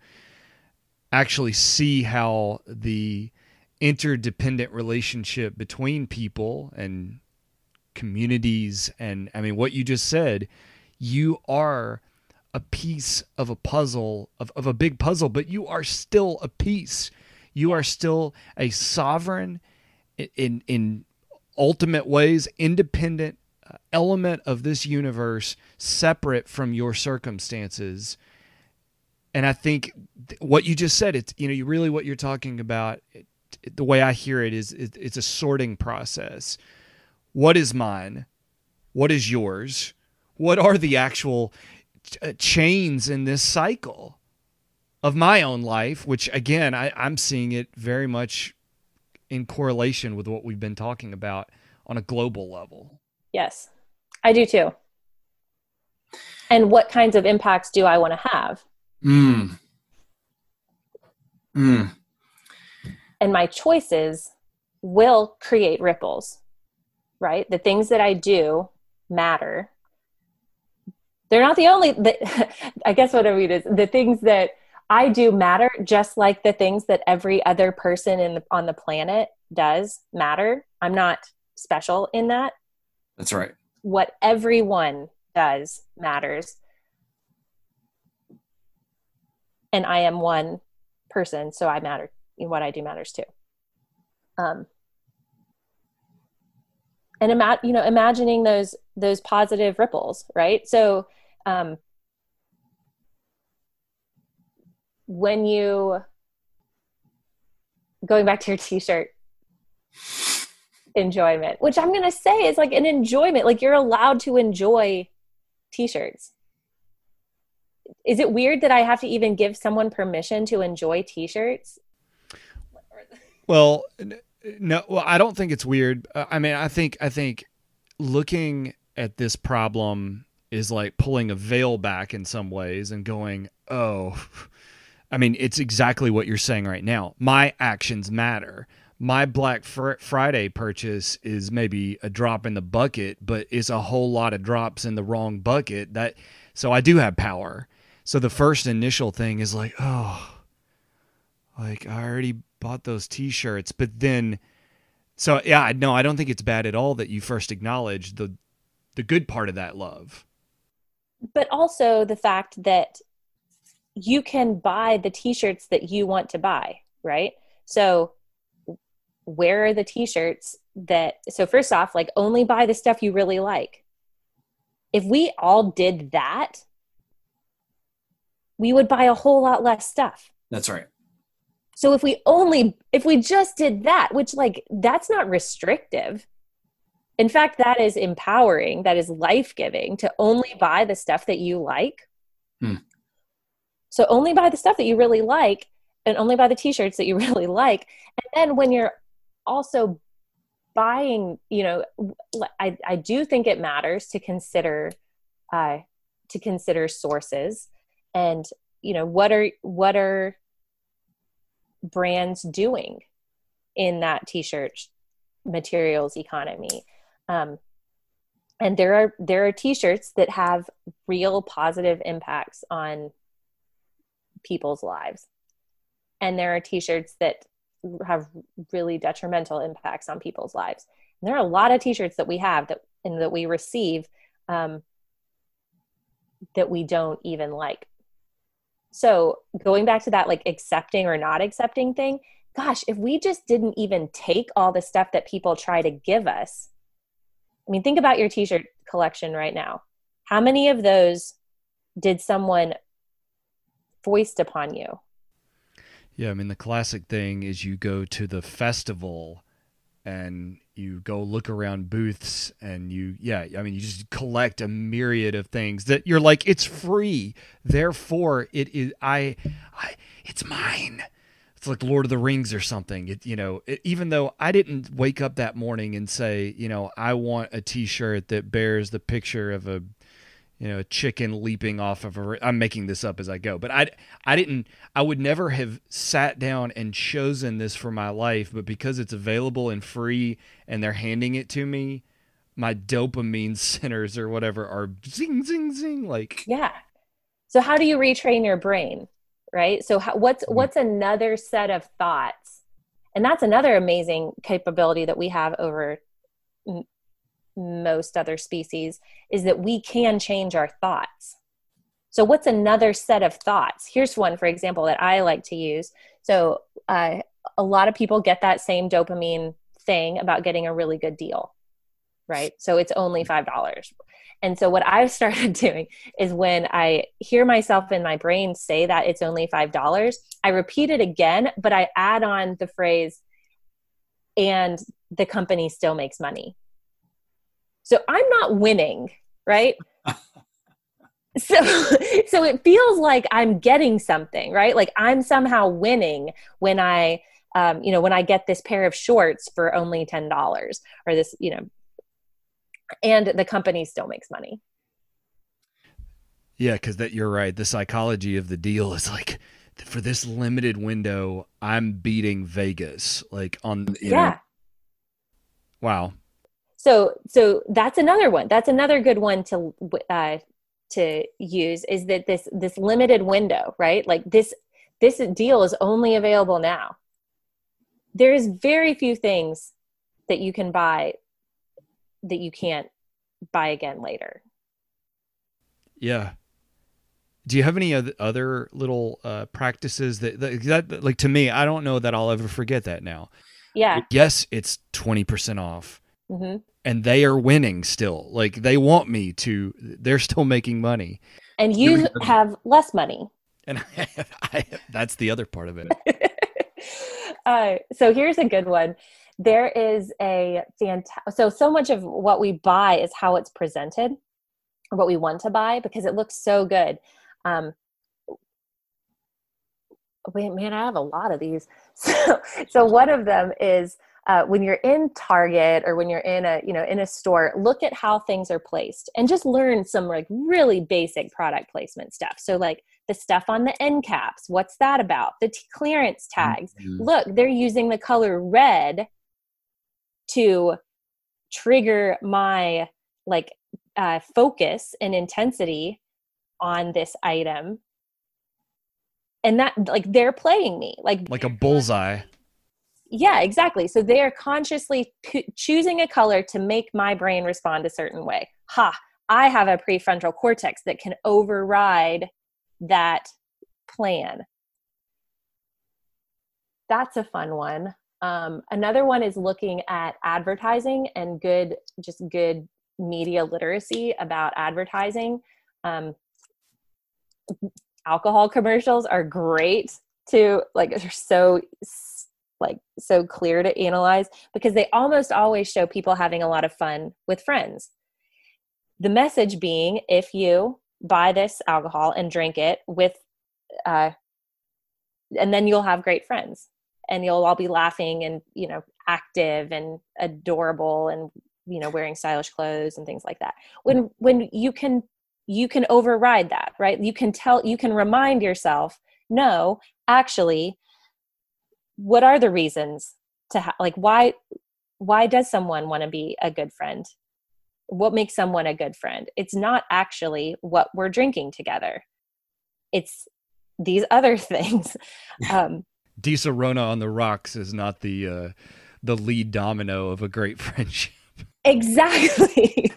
S2: actually see how the interdependent relationship between people and communities and I mean what you just said, you are a piece of a puzzle of, of a big puzzle, but you are still a piece. You are still a sovereign in in ultimate ways, independent uh, element of this universe, separate from your circumstances. And I think th- what you just said, it's you know, you really what you're talking about. It, it- the way I hear it is, it, it's a sorting process. What is mine? What is yours? What are the actual chains in this cycle of my own life? Which again, I, I'm seeing it very much in correlation with what we've been talking about on a global level.
S1: Yes, I do too. And what kinds of impacts do I want to have?
S3: Mm. Mm.
S1: And my choices will create ripples, right? The things that I do matter. They're not the only, the, I guess what I mean is the things that I do matter, just like the things that every other person in the, on the planet does matter. I'm not special in that.
S3: That's right.
S1: What everyone does matters. And I am one person, so I matter. What I do matters too. Um, and ima- you know imagining those those positive ripples right so um, when you going back to your t-shirt enjoyment which i'm going to say is like an enjoyment like you're allowed to enjoy t-shirts is it weird that i have to even give someone permission to enjoy t-shirts
S2: Well, no, well, I don't think it's weird. Uh, I mean, I think I think looking at this problem is like pulling a veil back in some ways and going, "Oh, I mean, it's exactly what you're saying right now. My actions matter. My Black Fr- Friday purchase is maybe a drop in the bucket, but it's a whole lot of drops in the wrong bucket. That so I do have power. So the first initial thing is like, oh, like I already bought those t-shirts, but then so yeah, no, I don't think it's bad at all that you first acknowledge the the good part of that love.
S1: But also the fact that you can buy the t-shirts that you want to buy right? So where are the t-shirts that so first off like only buy the stuff you really like. If we all did that we would buy a whole lot less stuff.
S3: That's right.
S1: so if we only if we just did that which like that's not restrictive in fact that is empowering that is life-giving to only buy the stuff that you like.
S3: Hmm.
S1: so only buy the stuff that you really like and only buy the t-shirts that you really like. And then when you're also buying you know i, I do think it matters to consider uh, to consider sources and you know what are what are brands doing in that t-shirt materials economy um, and there are there are t-shirts that have real positive impacts on people's lives. And there are t-shirts that have really detrimental impacts on people's lives. And there are a lot of t-shirts that we have that and that we receive um, that we don't even like. So going back to that like accepting or not accepting thing gosh if we just didn't even take all the stuff that people try to give us i mean think about your t-shirt collection right now how many of those did someone foist upon you
S2: Yeah, I mean the classic thing is you go to the festival and you go look around booths and you yeah, I mean you just collect a myriad of things that you're like it's free. Therefore it is I I it's mine. It's like Lord of the Rings or something. It, you know, it, even though I didn't wake up that morning and say, you know, I want a T-shirt that bears the picture of a, you know, a chicken leaping off of a. I'm making this up as I go, but I, I didn't. I would never have sat down and chosen this for my life, but because it's available and free, and they're handing it to me, my dopamine centers or whatever are zing zing zing like.
S1: yeah so how do you retrain your brain right? So how, what's what's another set of thoughts? And that's another amazing capability that we have over m- most other species is that we can change our thoughts. So what's another set of thoughts? Here's one for example that i like to use. So uh, a lot of people get that same dopamine thing about getting a really good deal right? So it's only five dollars and so what I've started doing is when I hear myself in my brain say that it's only $5, I repeat it again, but I add on the phrase, and the company still makes money. So I'm not winning, right? so so it feels like I'm getting something, right? Like I'm somehow winning when I um, you know, when I get this pair of shorts for only $10 or this, you know, and the company still makes money.
S2: Yeah, because that you're right. The psychology of the deal is like for this limited window, I'm beating Vegas. Like on you know,
S1: Yeah.
S2: wow.
S1: So so that's another one. That's another good one to uh, to use is that this this limited window, right? Like this this deal is only available now. There's very few things that you can buy that you can't buy again later.
S2: Yeah. Do you have any other little uh, practices that, that that like to me? I don't know that I'll ever forget that now.
S1: Yeah.
S2: Yes, it's twenty percent off.
S1: hmm
S2: and they are winning still. Like they want me to. They're still making money,
S1: And you have less money.
S2: and I, I, that's the other part of it.
S1: uh, so here's a good one. There is a fantastic. So so much of what we buy is how it's presented, what we want to buy because it looks so good. Um, wait, man, I have a lot of these. So so one of them is. Uh, when you're in Target or when you're in a you know in a store, look at how things are placed and just learn some like really basic product placement stuff. So like the stuff on the end caps, what's that about? The t- clearance tags,
S3: Mhm.
S1: look, they're using the color red to trigger my like uh, focus and intensity on this item. And that, like, they're playing me. Like,
S2: Like a bullseye.
S1: yeah, exactly. So they are consciously p- choosing a color to make my brain respond a certain way. Ha, I have a prefrontal cortex that can override that plan. That's a fun one. Um, another one is looking at advertising and good, just good media literacy about advertising. Um, alcohol commercials are great to like, they're so like so clear to analyze because they almost always show people having a lot of fun with friends. The message being if you buy this alcohol and drink it with, uh, and then you'll have great friends and you'll all be laughing and, you know, active and adorable and, you know, wearing stylish clothes and things like that. When, when you can, you can override that, right? You can tell, you can remind yourself, no, actually, what are the reasons to ha- like why why does someone want to be a good friend? What makes someone a good friend? It's not actually what we're drinking together. It's these other things. Um
S2: Disa Rona on the rocks is not the uh, the lead domino of a great friendship.
S1: exactly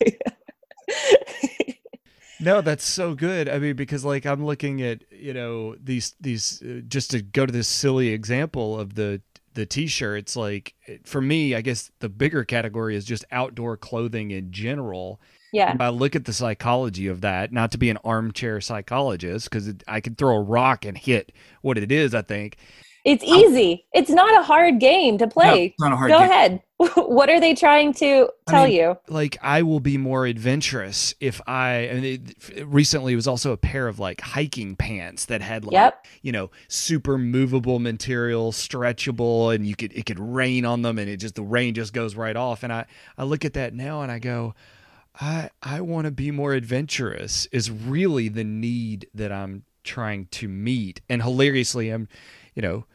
S2: No, that's so good. I mean, because like I'm looking at you know these these uh, just to go to this silly example of the the t-shirts. Like for me, I guess the bigger category is just outdoor clothing in general.
S1: yeah
S2: And I look at the psychology of that, not to be an armchair psychologist, because I could throw a rock and hit what it is. I think
S1: it's easy it's not a hard game to play
S3: it's not a hard
S1: go
S3: game.
S1: ahead what are they trying to
S2: I
S1: tell
S2: mean,
S1: you
S2: like I will be more adventurous if I. I mean, it, recently it was also a pair of like hiking pants that had like
S1: yep
S2: you know super movable material, stretchable, and you could it could rain on them, and it just the rain just goes right off. And I I look at that now and I go, I I want to be more adventurous. Is really the need that I'm trying to meet. And hilariously, I'm you know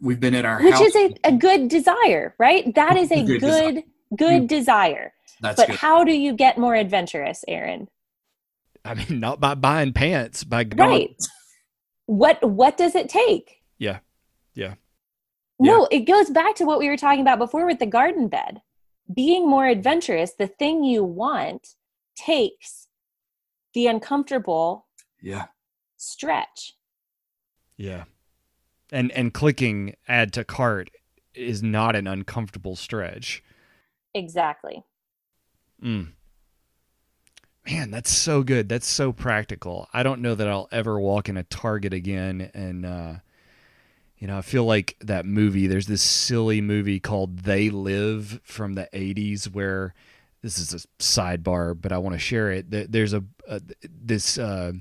S3: We've been at our
S1: which
S3: house.
S1: is a, a good desire right that is a
S3: Good
S1: good
S3: desire.
S1: good
S3: Mm.
S1: desire
S3: That's
S1: but
S3: good.
S1: how do you get more adventurous aaron
S2: I mean not by buying pants, by going
S1: right what what does it take
S2: Yeah. Yeah.
S1: no it goes back to what we were talking about before with the garden bed being more adventurous the thing you want takes the uncomfortable
S3: yeah.
S1: stretch
S2: Yeah. And and clicking add to cart is not an uncomfortable stretch.
S1: exactly
S2: Mm. Man, that's so good. That's so practical. I don't know that I'll ever walk in a Target again and uh you know, I feel like that movie, there's this silly movie called They Live from the 80s where this is a sidebar, but I want to share it. There- There's a, a this uh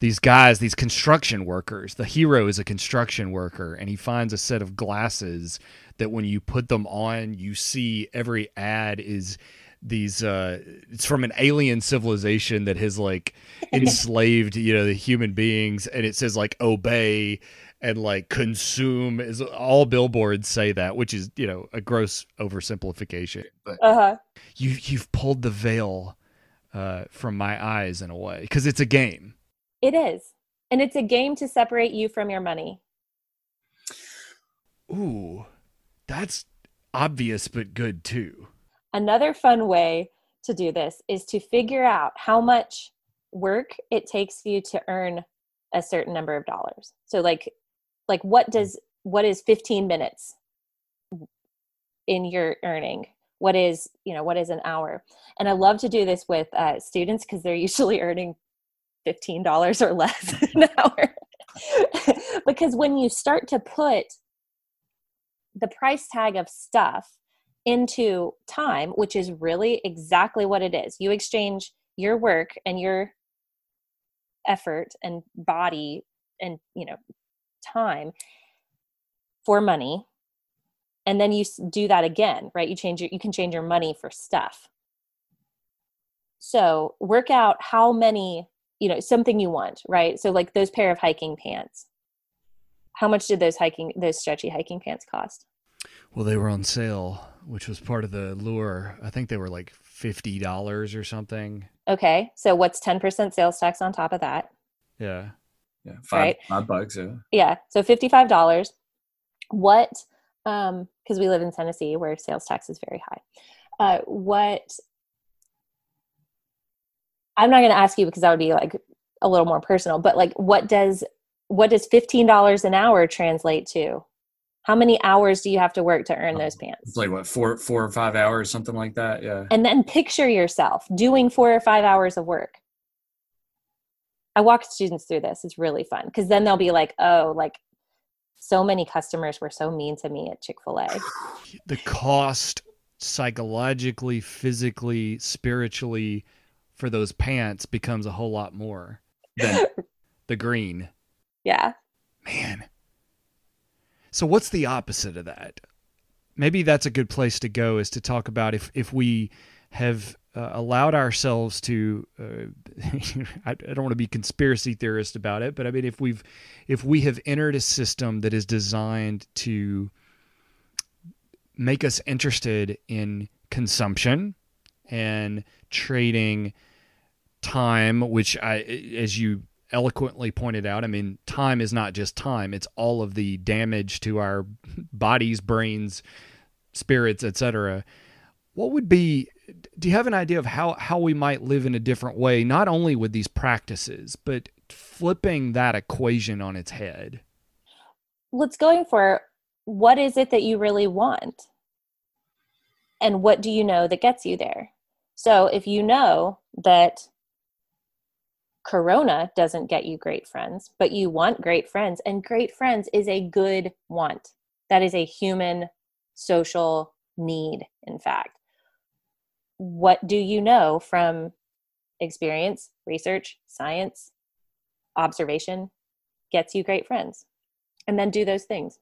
S2: these guys, these construction workers. The hero is a construction worker, and he finds a set of glasses that when you put them on, you see every ad is these. Uh, it's from an alien civilization that has like enslaved, you know, the human beings, and it says like obey and like consume. Is all billboards say that, which is you know a gross oversimplification.
S3: But
S1: uh-huh
S2: You you've pulled the veil uh, from my eyes in a way because it's a game.
S1: It is and it's a game to separate you from your money
S2: Ooh, that's obvious but good too.
S1: Another fun way to do this is to figure out how much work it takes you to earn a certain number of dollars. So like like what does what is 15 minutes in your earning? what is you know what is an hour and i love to do this with uh, students because they're usually earning $15 or less an hour. Because when you start to put the price tag of stuff into time which is really exactly what it is you exchange your work and your effort and body and you know time for money and then you do that again right? You change your, you can change your money for stuff. So work out how many you know something you want right? So like those pair of hiking pants. How much did those hiking those stretchy hiking pants cost?
S2: Well they were on sale which was part of the lure. I think they were like $50 or something.
S1: Okay. So what's 10% sales tax on top of that?
S2: Yeah.
S3: Yeah five, right? five bucks yeah.
S1: Yeah. So $55 what um because we live in tennessee where sales tax is very high. Uh what I'm not going to ask you because that would be like a little more personal, but like what does what does $15 an hour translate to? How many hours do you have to work to earn those um, pants?
S3: It's like what, four, four or five hours, something like that. Yeah.
S1: And then picture yourself doing four or five hours of work. I walk students through this. It's really fun because then they'll be like, oh, like so many customers were so mean to me at Chick fil A.
S2: The cost psychologically, physically, spiritually for those pants becomes a whole lot more than the green.
S1: Yeah.
S2: Man. So what's the opposite of that? Maybe that's a good place to go is to talk about if if we have uh, allowed ourselves to uh, I, I don't want to be conspiracy theorist about it, but I mean if we've if we have entered a system that is designed to make us interested in consumption and trading time, which I, as you eloquently pointed out, I mean, time is not just time; it's all of the damage to our bodies, brains, spirits, etc. What would be? Do you have an idea of how how we might live in a different way, not only with these practices, but flipping that equation on its head?
S1: What's going for? What is it that you really want? And what do you know that gets you there? So if you know that Corona doesn't get you great friends, but you want great friends. And great friends is a good want. That is a human social need, in fact. What do you know from experience, research, science, observation gets you great friends? And then do those things.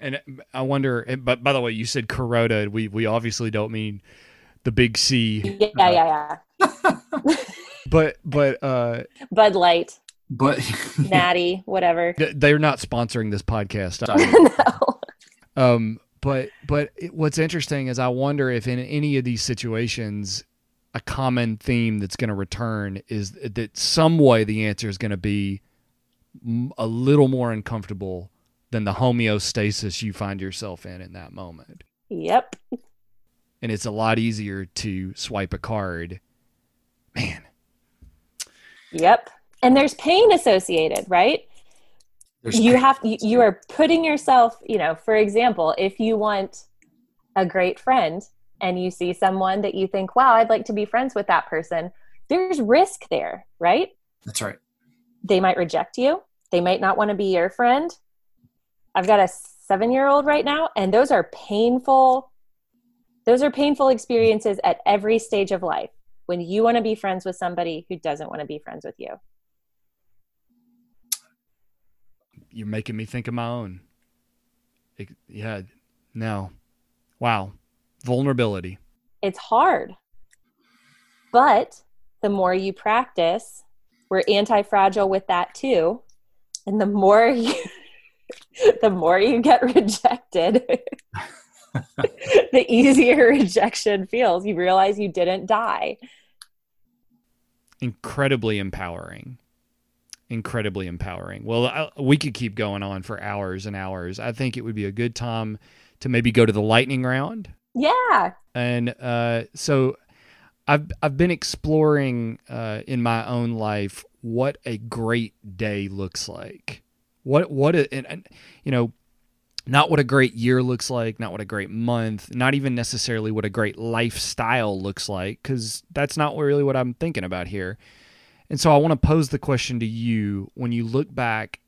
S2: And uh, I wonder, but by the way, you said Corona. We we obviously don't mean the big C.
S1: Yeah, uh, yeah, yeah.
S2: but but uh
S1: Bud Light,
S3: but
S1: Natty, whatever.
S2: They're not sponsoring this podcast.
S1: no.
S2: Um, but but what's interesting is I wonder if in any of these situations, a common theme that's going to return is that some way the answer is going to be a little more uncomfortable than the homeostasis you find yourself in in that moment.
S1: Yep.
S2: And it's a lot easier to swipe a card. Man,
S1: Yep. And there's pain associated, right? There's you pain. have you, you are putting yourself, you know, for example, if you want a great friend and you see someone that you think, "Wow, I'd like to be friends with that person." There's risk there, right?
S3: That's right.
S1: They might reject you. They might not want to be your friend. I've got a 7-year-old right now and those are painful those are painful experiences at every stage of life when you want to be friends with somebody who doesn't want to be friends with you.
S2: You're making me think of my own. It, yeah, no. Wow. Vulnerability.
S1: It's hard. But the more you practice, we're anti-fragile with that too. And the more you the more you get rejected, the easier rejection feels. You realize you didn't die.
S2: Incredibly empowering. Incredibly empowering. Well I, we could keep going on for hours and hours. I think it would be a good time to maybe go to the lightning round.
S1: Yeah.
S2: And uh, so i've i've been exploring uh, in my own life what a great day looks like. What what a, and, and you know not what a great year looks like, not what a great month, not even necessarily what a great lifestyle looks like, because that's not really what I'm thinking about here. And so I want to pose the question to you when you look back.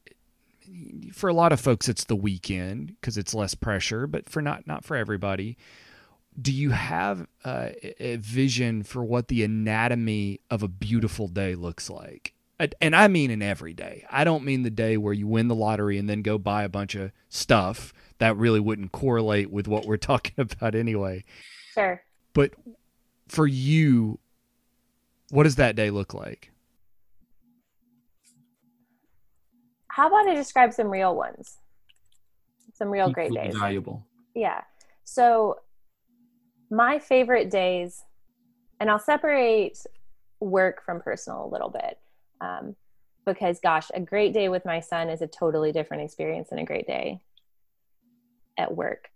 S2: For a lot of folks, it's the weekend because it's less pressure, but for not not for everybody. Do you have a vision for what the anatomy of a beautiful day looks like? And I mean an everyday. I don't mean the day where you win the lottery and then go buy a bunch of stuff that really wouldn't correlate with what we're talking about anyway.
S1: Sure.
S2: But for you, what does that day look like?
S1: How about I describe some real ones? Some real great days.
S3: Valuable.
S1: Yeah. So my favorite days, and I'll separate work from personal a little bit. Um, because gosh, a great day with my son is a totally different experience than a great day at work.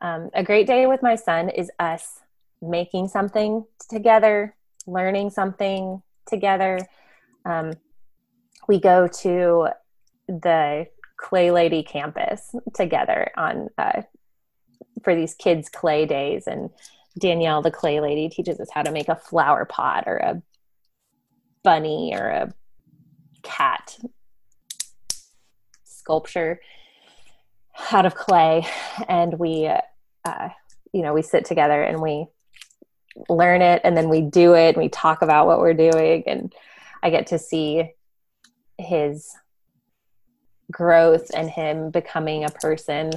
S1: Um, a great day with my son is us making something together, learning something together. Um, we go to the Clay Lady campus together on uh, for these kids' clay days, and Danielle, the Clay Lady, teaches us how to make a flower pot or a bunny or a cat sculpture out of clay, and we, uh, you know, we sit together and we learn it, and then we do it, and we talk about what we're doing, and I get to see his growth and him becoming a person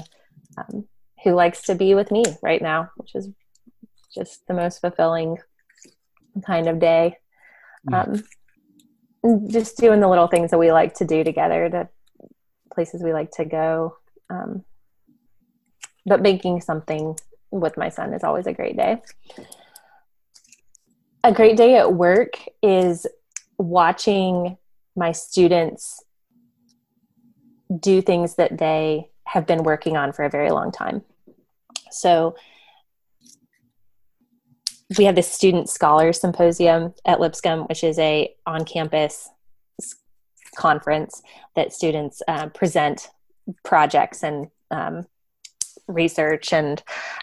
S1: um, who likes to be with me right now, which is just the most fulfilling kind of day. Um, just doing the little things that we like to do together, to places we like to go. Um, but making something with my son is always a great day. A great day at work is watching my students do things that they have been working on for a very long time. So we have the student scholars symposium at Lipscomb, which is a on-campus conference that students uh, present projects and um, research and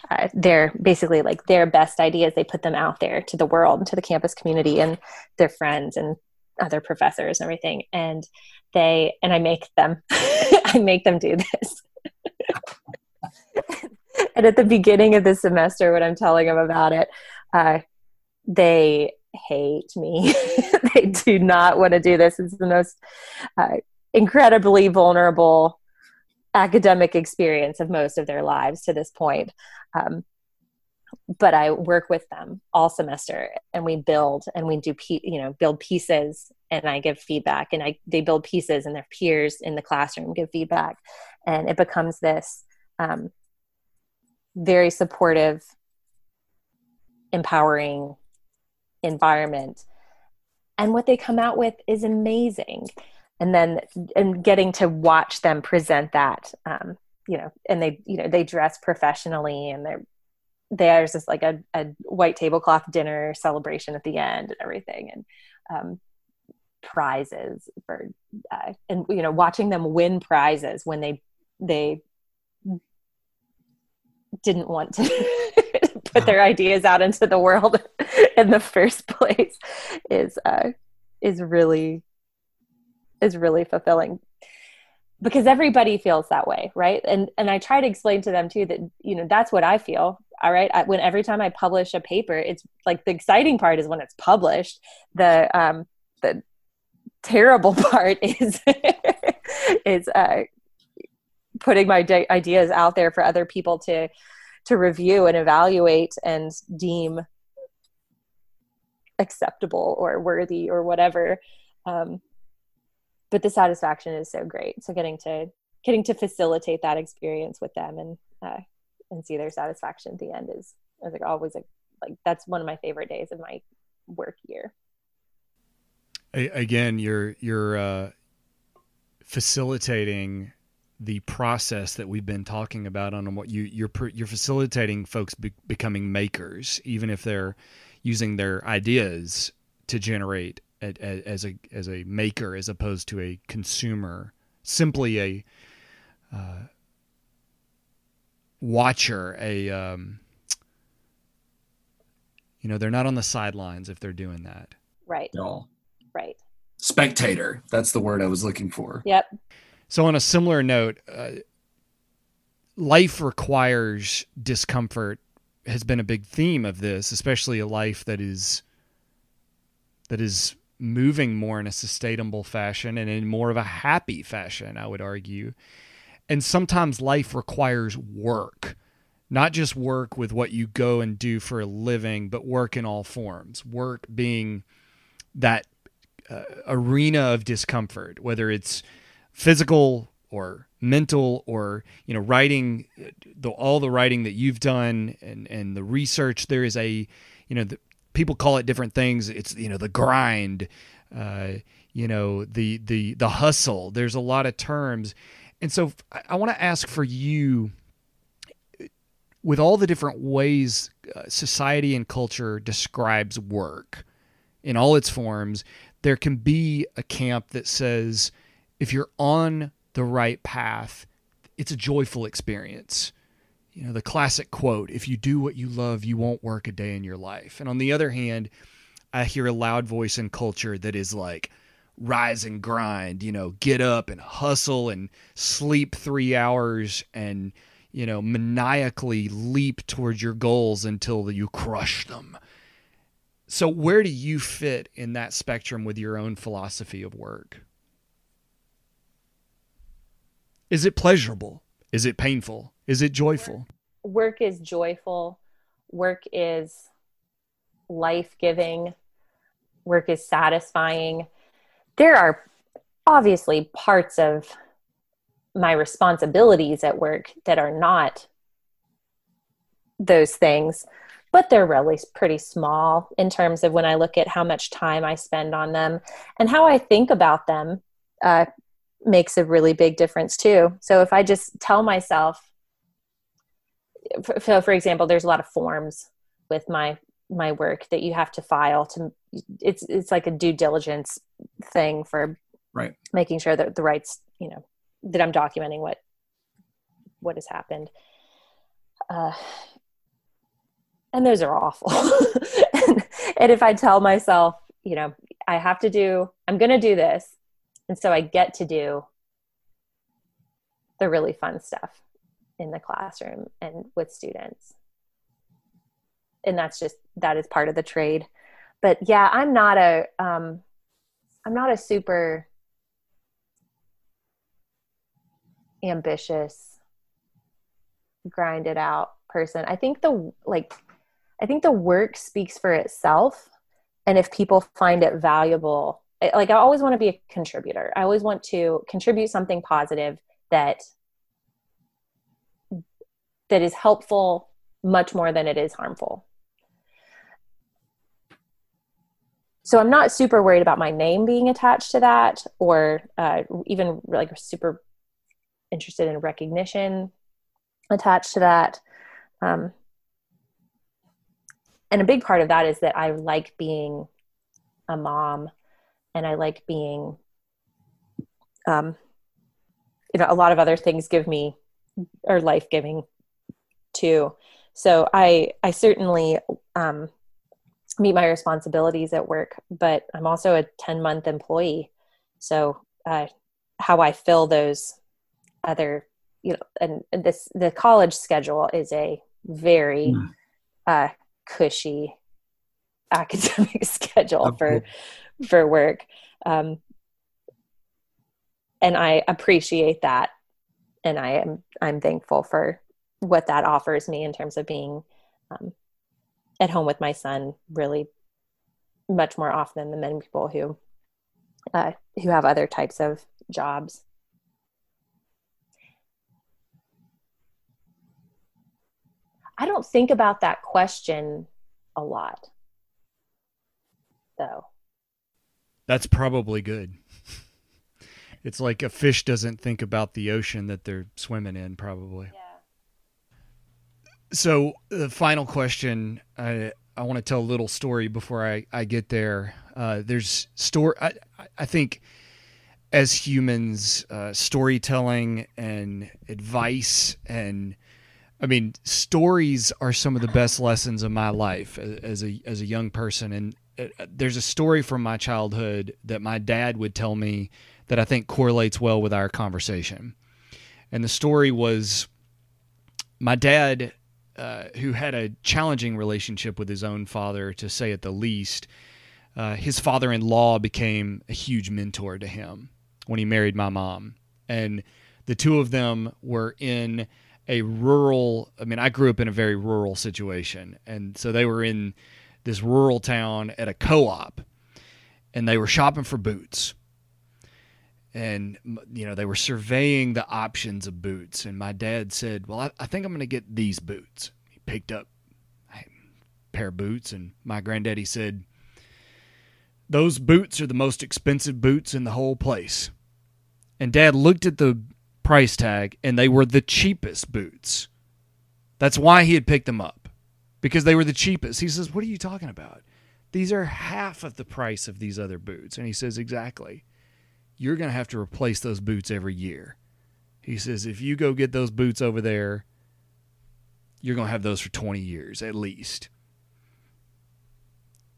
S1: uh, they're basically like their best ideas. They put them out there to the world and to the campus community and their friends and other professors and everything. And they and i make them i make them do this. And at the beginning of the semester when i'm telling them about it uh, they hate me. They do not want to do this. It's the most uh, incredibly vulnerable academic experience of most of their lives to this point. Um, but I work with them all semester and we build and we do you know build pieces and I give feedback and I they build pieces and their peers in the classroom give feedback. And it becomes this um, very supportive empowering environment. And what they come out with is amazing. And then and getting to watch them present that um, you know and they you know they dress professionally and they're there's just like a, a white tablecloth dinner celebration at the end and everything. And um, prizes for uh, and you know watching them win prizes when they they didn't want to put their ideas out into the world in the first place is uh, is really is really fulfilling. Because everybody feels that way right? And and i try to explain to them too that you know that's what i feel all right? I, when every time i publish a paper it's like the exciting part is when it's published. The um the terrible part is is uh putting my de- ideas out there for other people to to review and evaluate and deem acceptable or worthy or whatever. Um but the satisfaction is so great. So getting to getting to facilitate that experience with them and uh, and see their satisfaction at the end is, is like always a, like that's one of my favorite days of my work year.
S2: Again you're you're uh, facilitating the process that we've been talking about on what you you're you're facilitating folks be, becoming makers even if they're using their ideas to generate a, a, as a as a maker as opposed to a consumer simply a uh, watcher, a um, you know, they're not on the sidelines if they're doing that.
S1: Right.
S3: Y'all.
S1: Right.
S3: Spectator. That's the word I was looking for.
S1: Yep.
S2: So, on a similar note, uh, life requires discomfort has been a big theme of this, especially a life that is that is moving more in a sustainable fashion and in more of a happy fashion, I would argue. And sometimes life requires work, not just work with what you go and do for a living, but work in all forms. Work being that uh, arena of discomfort, whether it's physical or mental or you know writing the, all the writing that you've done and and the research there is a you know the, people call it different things. It's you know the grind uh, you know the the the hustle. There's a lot of terms. And so i, I want to ask for you with all the different ways uh, society and culture describes work in all its forms there can be a camp that says if you're on the right path, it's a joyful experience. You know, the classic quote if you do what you love, you won't work a day in your life. And on the other hand, I hear a loud voice in culture that is like, rise and grind, you know, get up and hustle and sleep three hours and, you know, maniacally leap towards your goals until you crush them. So, where do you fit in that spectrum with your own philosophy of work? Is it pleasurable? Is it painful? Is it joyful?
S1: Work is joyful. Work is life giving. Work is satisfying. There are obviously parts of my responsibilities at work that are not those things, but they're really pretty small in terms of when I look at how much time I spend on them and how I think about them. Uh, makes a really big difference too. So if I just tell myself, so for example, there's a lot of forms with my my work that you have to file to it's it's like a due diligence thing for
S3: right.
S1: making sure that the rights you know that i'm documenting what what has happened. Uh, and those are awful. And, and if i tell myself you know i have to do i'm going to do this and so I get to do the really fun stuff in the classroom and with students. And that's just that is part of the trade. But yeah, I'm not a um I'm not a super ambitious grind it out person. I think the like I think the work speaks for itself and if people find it valuable like I always want to be a contributor. I always want to contribute something positive that that is helpful much more than it is harmful. So I'm not super worried about my name being attached to that, or uh, even like super interested in recognition attached to that. Um, and a big part of that is that I like being a mom and I like being, um, you know, a lot of other things give me are life giving too. So I I certainly um, meet my responsibilities at work, but I'm also a 10 month employee. So uh, how I fill those other, you know, and, and this the college schedule is a very mm. uh, cushy academic schedule for for work. Um, and I appreciate that. And I am, I'm thankful for what that offers me in terms of being um, at home with my son really much more often than many people who uh, who have other types of jobs. I don't think about that question a lot, though.
S2: That's probably good. it's like a fish doesn't think about the ocean that they're swimming in, probably. Yeah. So the final question, I I want to tell a little story before I I get there. Uh, there's story. I I think as humans, uh, storytelling and advice and I mean, stories are some of the best lessons of my life as a as a young person. And there's a story from my childhood that my dad would tell me that I think correlates well with our conversation. And the story was my dad, uh, who had a challenging relationship with his own father, to say at the least. Uh, his father-in-law became a huge mentor to him when he married my mom, and the two of them were in a rural i mean i grew up in a very rural situation and so they were in this rural town at a co-op and they were shopping for boots. And you know they were surveying the options of boots. And my dad said well i, I think i'm going to get these boots. He picked up a pair of boots and my granddaddy said those boots are the most expensive boots in the whole place. And dad looked at the price tag and they were the cheapest boots. That's why he had picked them up because they were the cheapest. He says, What are you talking about? These are half of the price of these other boots. And he says, Exactly. You're going to have to replace those boots every year. He says, If you go get those boots over there, you're going to have those for 20 years at least.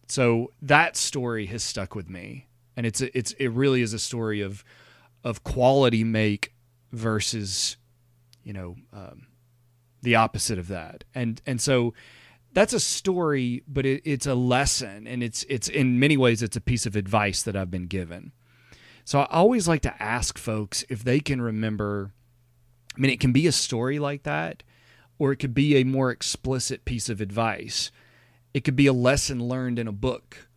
S2: So that story has stuck with me. And it's it's it really is a story of of quality make versus you know um, the opposite of that and and so that's a story but it, it's a lesson and it's it's in many ways it's a piece of advice that i've been given. So i always like to ask folks if they can remember i mean it can be a story like that or it could be a more explicit piece of advice. It could be a lesson learned in a book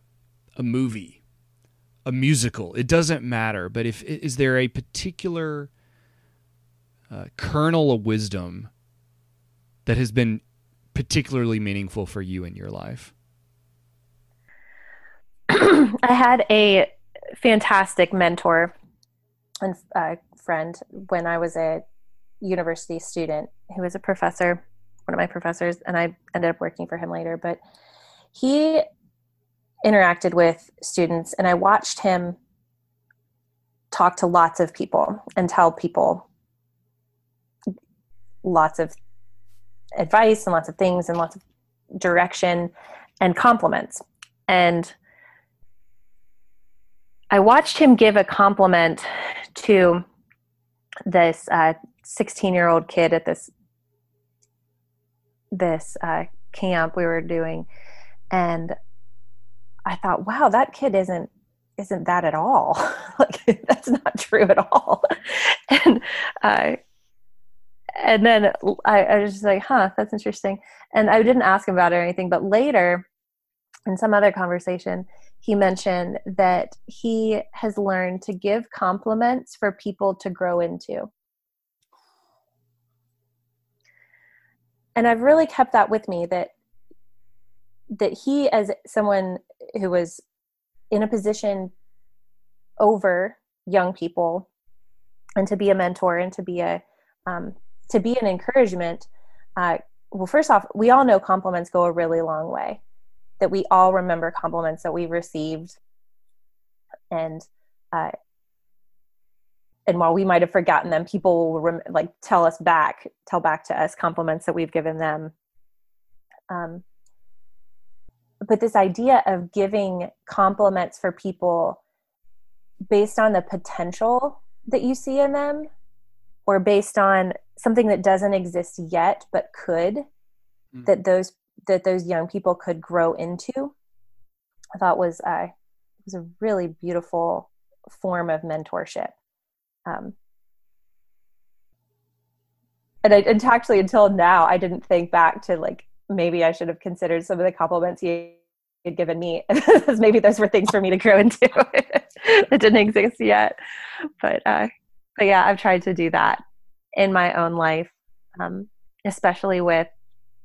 S2: a movie a musical. It doesn't matter but if is there a particular uh, kernel of wisdom that has been particularly meaningful for you in your life?
S1: I had a fantastic mentor and uh, friend when I was a university student who was a professor, one of my professors, and I ended up working for him later. But he interacted with students, and I watched him talk to lots of people and tell people lots of advice and lots of things and lots of direction and compliments. And I watched him give a compliment to this 16 uh, kid at this this uh, camp we were doing, and I thought, wow, that kid isn't isn't that at all. like that's not true at all. and uh, and then I, I, was just like, huh, that's interesting. And I didn't ask him about it or anything, but later in some other conversation, he mentioned that he has learned to give compliments for people to grow into. And I've really kept that with me that that he as someone who was in a position over young people and to be a mentor and to be a um, to be an encouragement uh, well first off we all know compliments go a really long way that we all remember compliments that we've received. And uh, and while we might have forgotten them people will rem- like tell us back tell back to us compliments that we've given them. Um, but this idea of giving compliments for people based on the potential that you see in them or based on something that doesn't exist yet but could mm-hmm. that those that those young people could grow into i thought was uh, was a really beautiful form of mentorship. Um, and, I, and actually until now i didn't think back to like maybe i should have considered some of the compliments he had given me. Because maybe those were things for me to grow into. That didn't exist yet. But uh, but yeah i've tried to do that in my own life um, especially with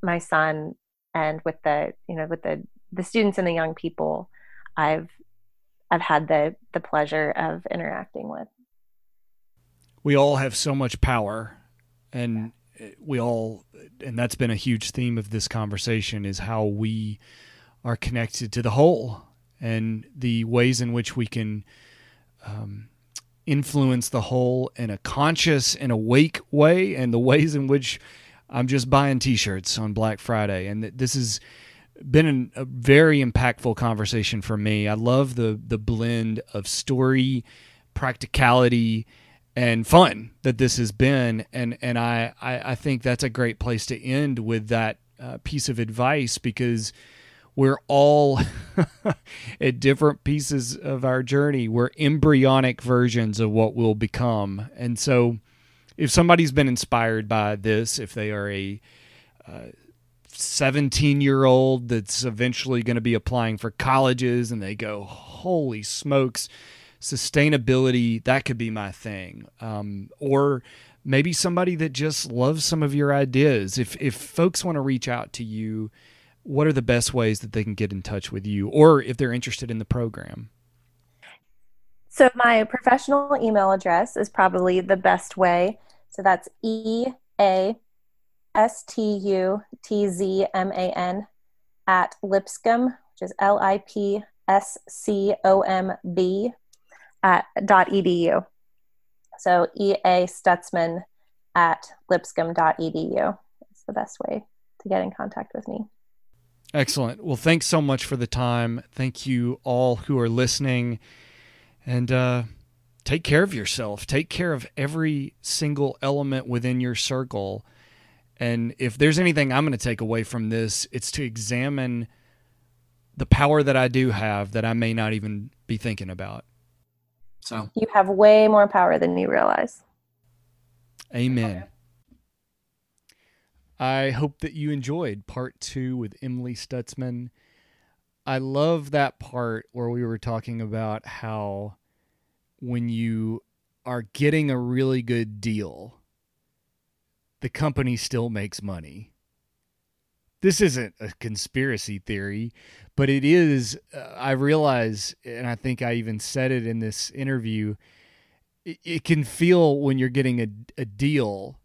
S1: my son and with the you know with the the students and the young people i've i've had the the pleasure of interacting with.
S2: We all have so much power and we all and that's been a huge theme of this conversation is how we are connected to the whole and the ways in which we can um, influence the whole in a conscious and awake way and the ways in which I'm just buying T-shirts on Black Friday, and this has been an, a very impactful conversation for me. I love the the blend of story, practicality, and fun that this has been, and and I I, I think that's a great place to end with that uh, piece of advice because we're all at different pieces of our journey. We're embryonic versions of what we'll become. And so, if somebody's been inspired by this, if they are a 17 uh, year old that's eventually going to be applying for colleges and they go, holy smokes, sustainability, that could be my thing. Um, or maybe somebody that just loves some of your ideas. If, if folks want to reach out to you, what are the best ways that they can get in touch with you or if they're interested in the program?
S1: So, my professional email address is probably the best way. So, that's E A S T U T Z M A N at Lipscomb, which is L I P S C O M B at dot edu. So, E A Stutzman at lipscomb.edu. is the best way to get in contact with me.
S2: Excellent. Well, thanks so much for the time. Thank you all who are listening. And uh, take care of yourself. Take care of every single element within your circle. And if there's anything I'm going to take away from this, it's to examine the power that I do have that I may not even be thinking about.
S1: So you have way more power than you realize.
S2: Amen. I hope that you enjoyed part two with Emily Stutzman. I love that part where we were talking about how when you are getting a really good deal, the company still makes money. This isn't a conspiracy theory, but it is. Uh, I realize, and I think I even said it in this interview, it, it can feel when you're getting a, a deal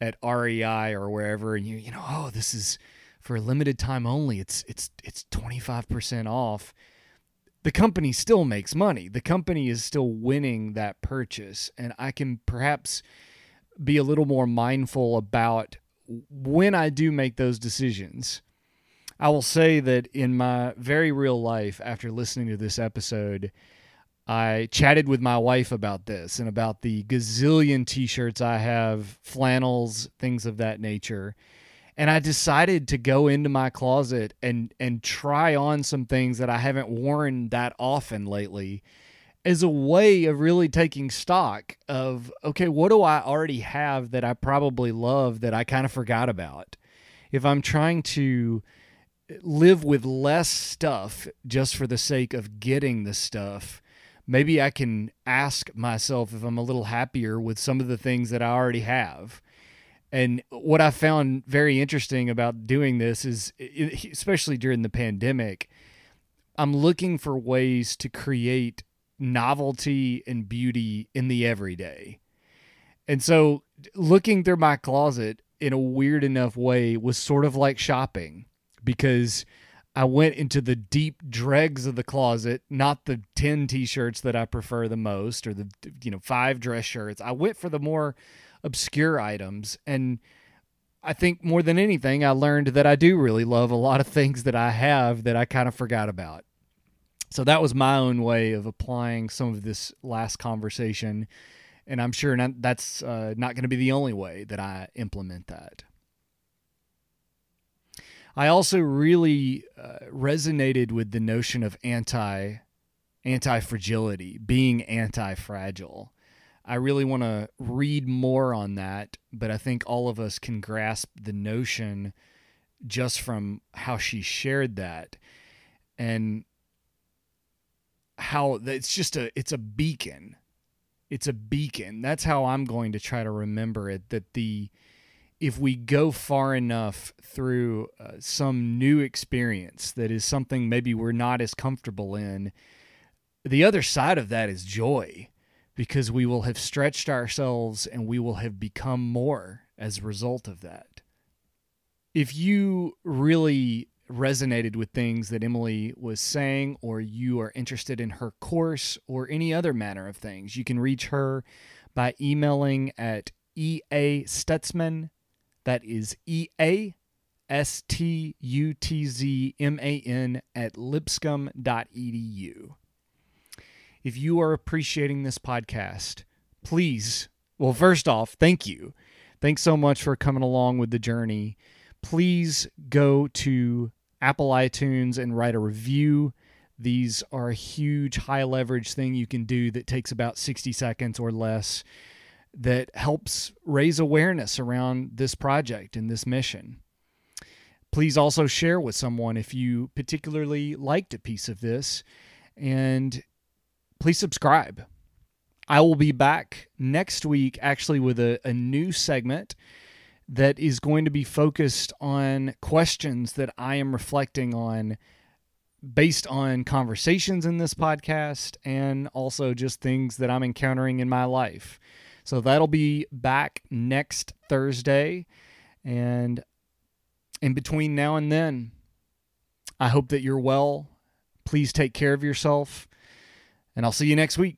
S2: at REI or wherever, and you you know, oh, this is for a limited time only. It's it's it's twenty five percent off. The company still makes money. The company is still winning that purchase, and I can perhaps be a little more mindful about when I do make those decisions. I will say that in my very real life, after listening to this episode, I chatted with my wife about this and about the gazillion t shirts I have, flannels, things of that nature. And I decided to go into my closet and, and try on some things that I haven't worn that often lately as a way of really taking stock of, okay, what do I already have that I probably love that I kind of forgot about? If I'm trying to live with less stuff just for the sake of getting the stuff, maybe I can ask myself if I'm a little happier with some of the things that I already have. And what I found very interesting about doing this is, especially during the pandemic, I'm looking for ways to create novelty and beauty in the everyday. And so looking through my closet in a weird enough way was sort of like shopping because I went into the deep dregs of the closet, not the 10 t-shirts that I prefer the most or the you know, 5 dress shirts. I went for the more obscure items and I think more than anything I learned that I do really love a lot of things that I have that I kind of forgot about. So that was my own way of applying some of this last conversation and I'm sure not, that's uh, not going to be the only way that I implement that. I also really uh, resonated with the notion of anti anti fragility, being anti fragile. I really want to read more on that, but I think all of us can grasp the notion just from how she shared that and how it's just a it's a beacon. It's a beacon. That's how I'm going to try to remember it that the if we go far enough through uh, some new experience that is something maybe we're not as comfortable in, the other side of that is joy because we will have stretched ourselves and we will have become more as a result of that. If you really resonated with things that Emily was saying, or you are interested in her course or any other manner of things, you can reach her by emailing at eastutzman That is E A S T U T Z M A N at lipscomb.edu. If you are appreciating this podcast, please, well, first off, thank you. Thanks so much for coming along with the journey. Please go to Apple iTunes and write a review. These are a huge high leverage thing you can do that takes about 60 seconds or less that helps raise awareness around this project and this mission. Please also share with someone if you particularly liked a piece of this and please subscribe. I will be back next week actually with a, a new segment that is going to be focused on questions that I am reflecting on based on conversations in this podcast and also just things that I'm encountering in my life. So that'll be back next Thursday. And in between now and then, I hope that you're well. Please take care of yourself. And I'll see you next week.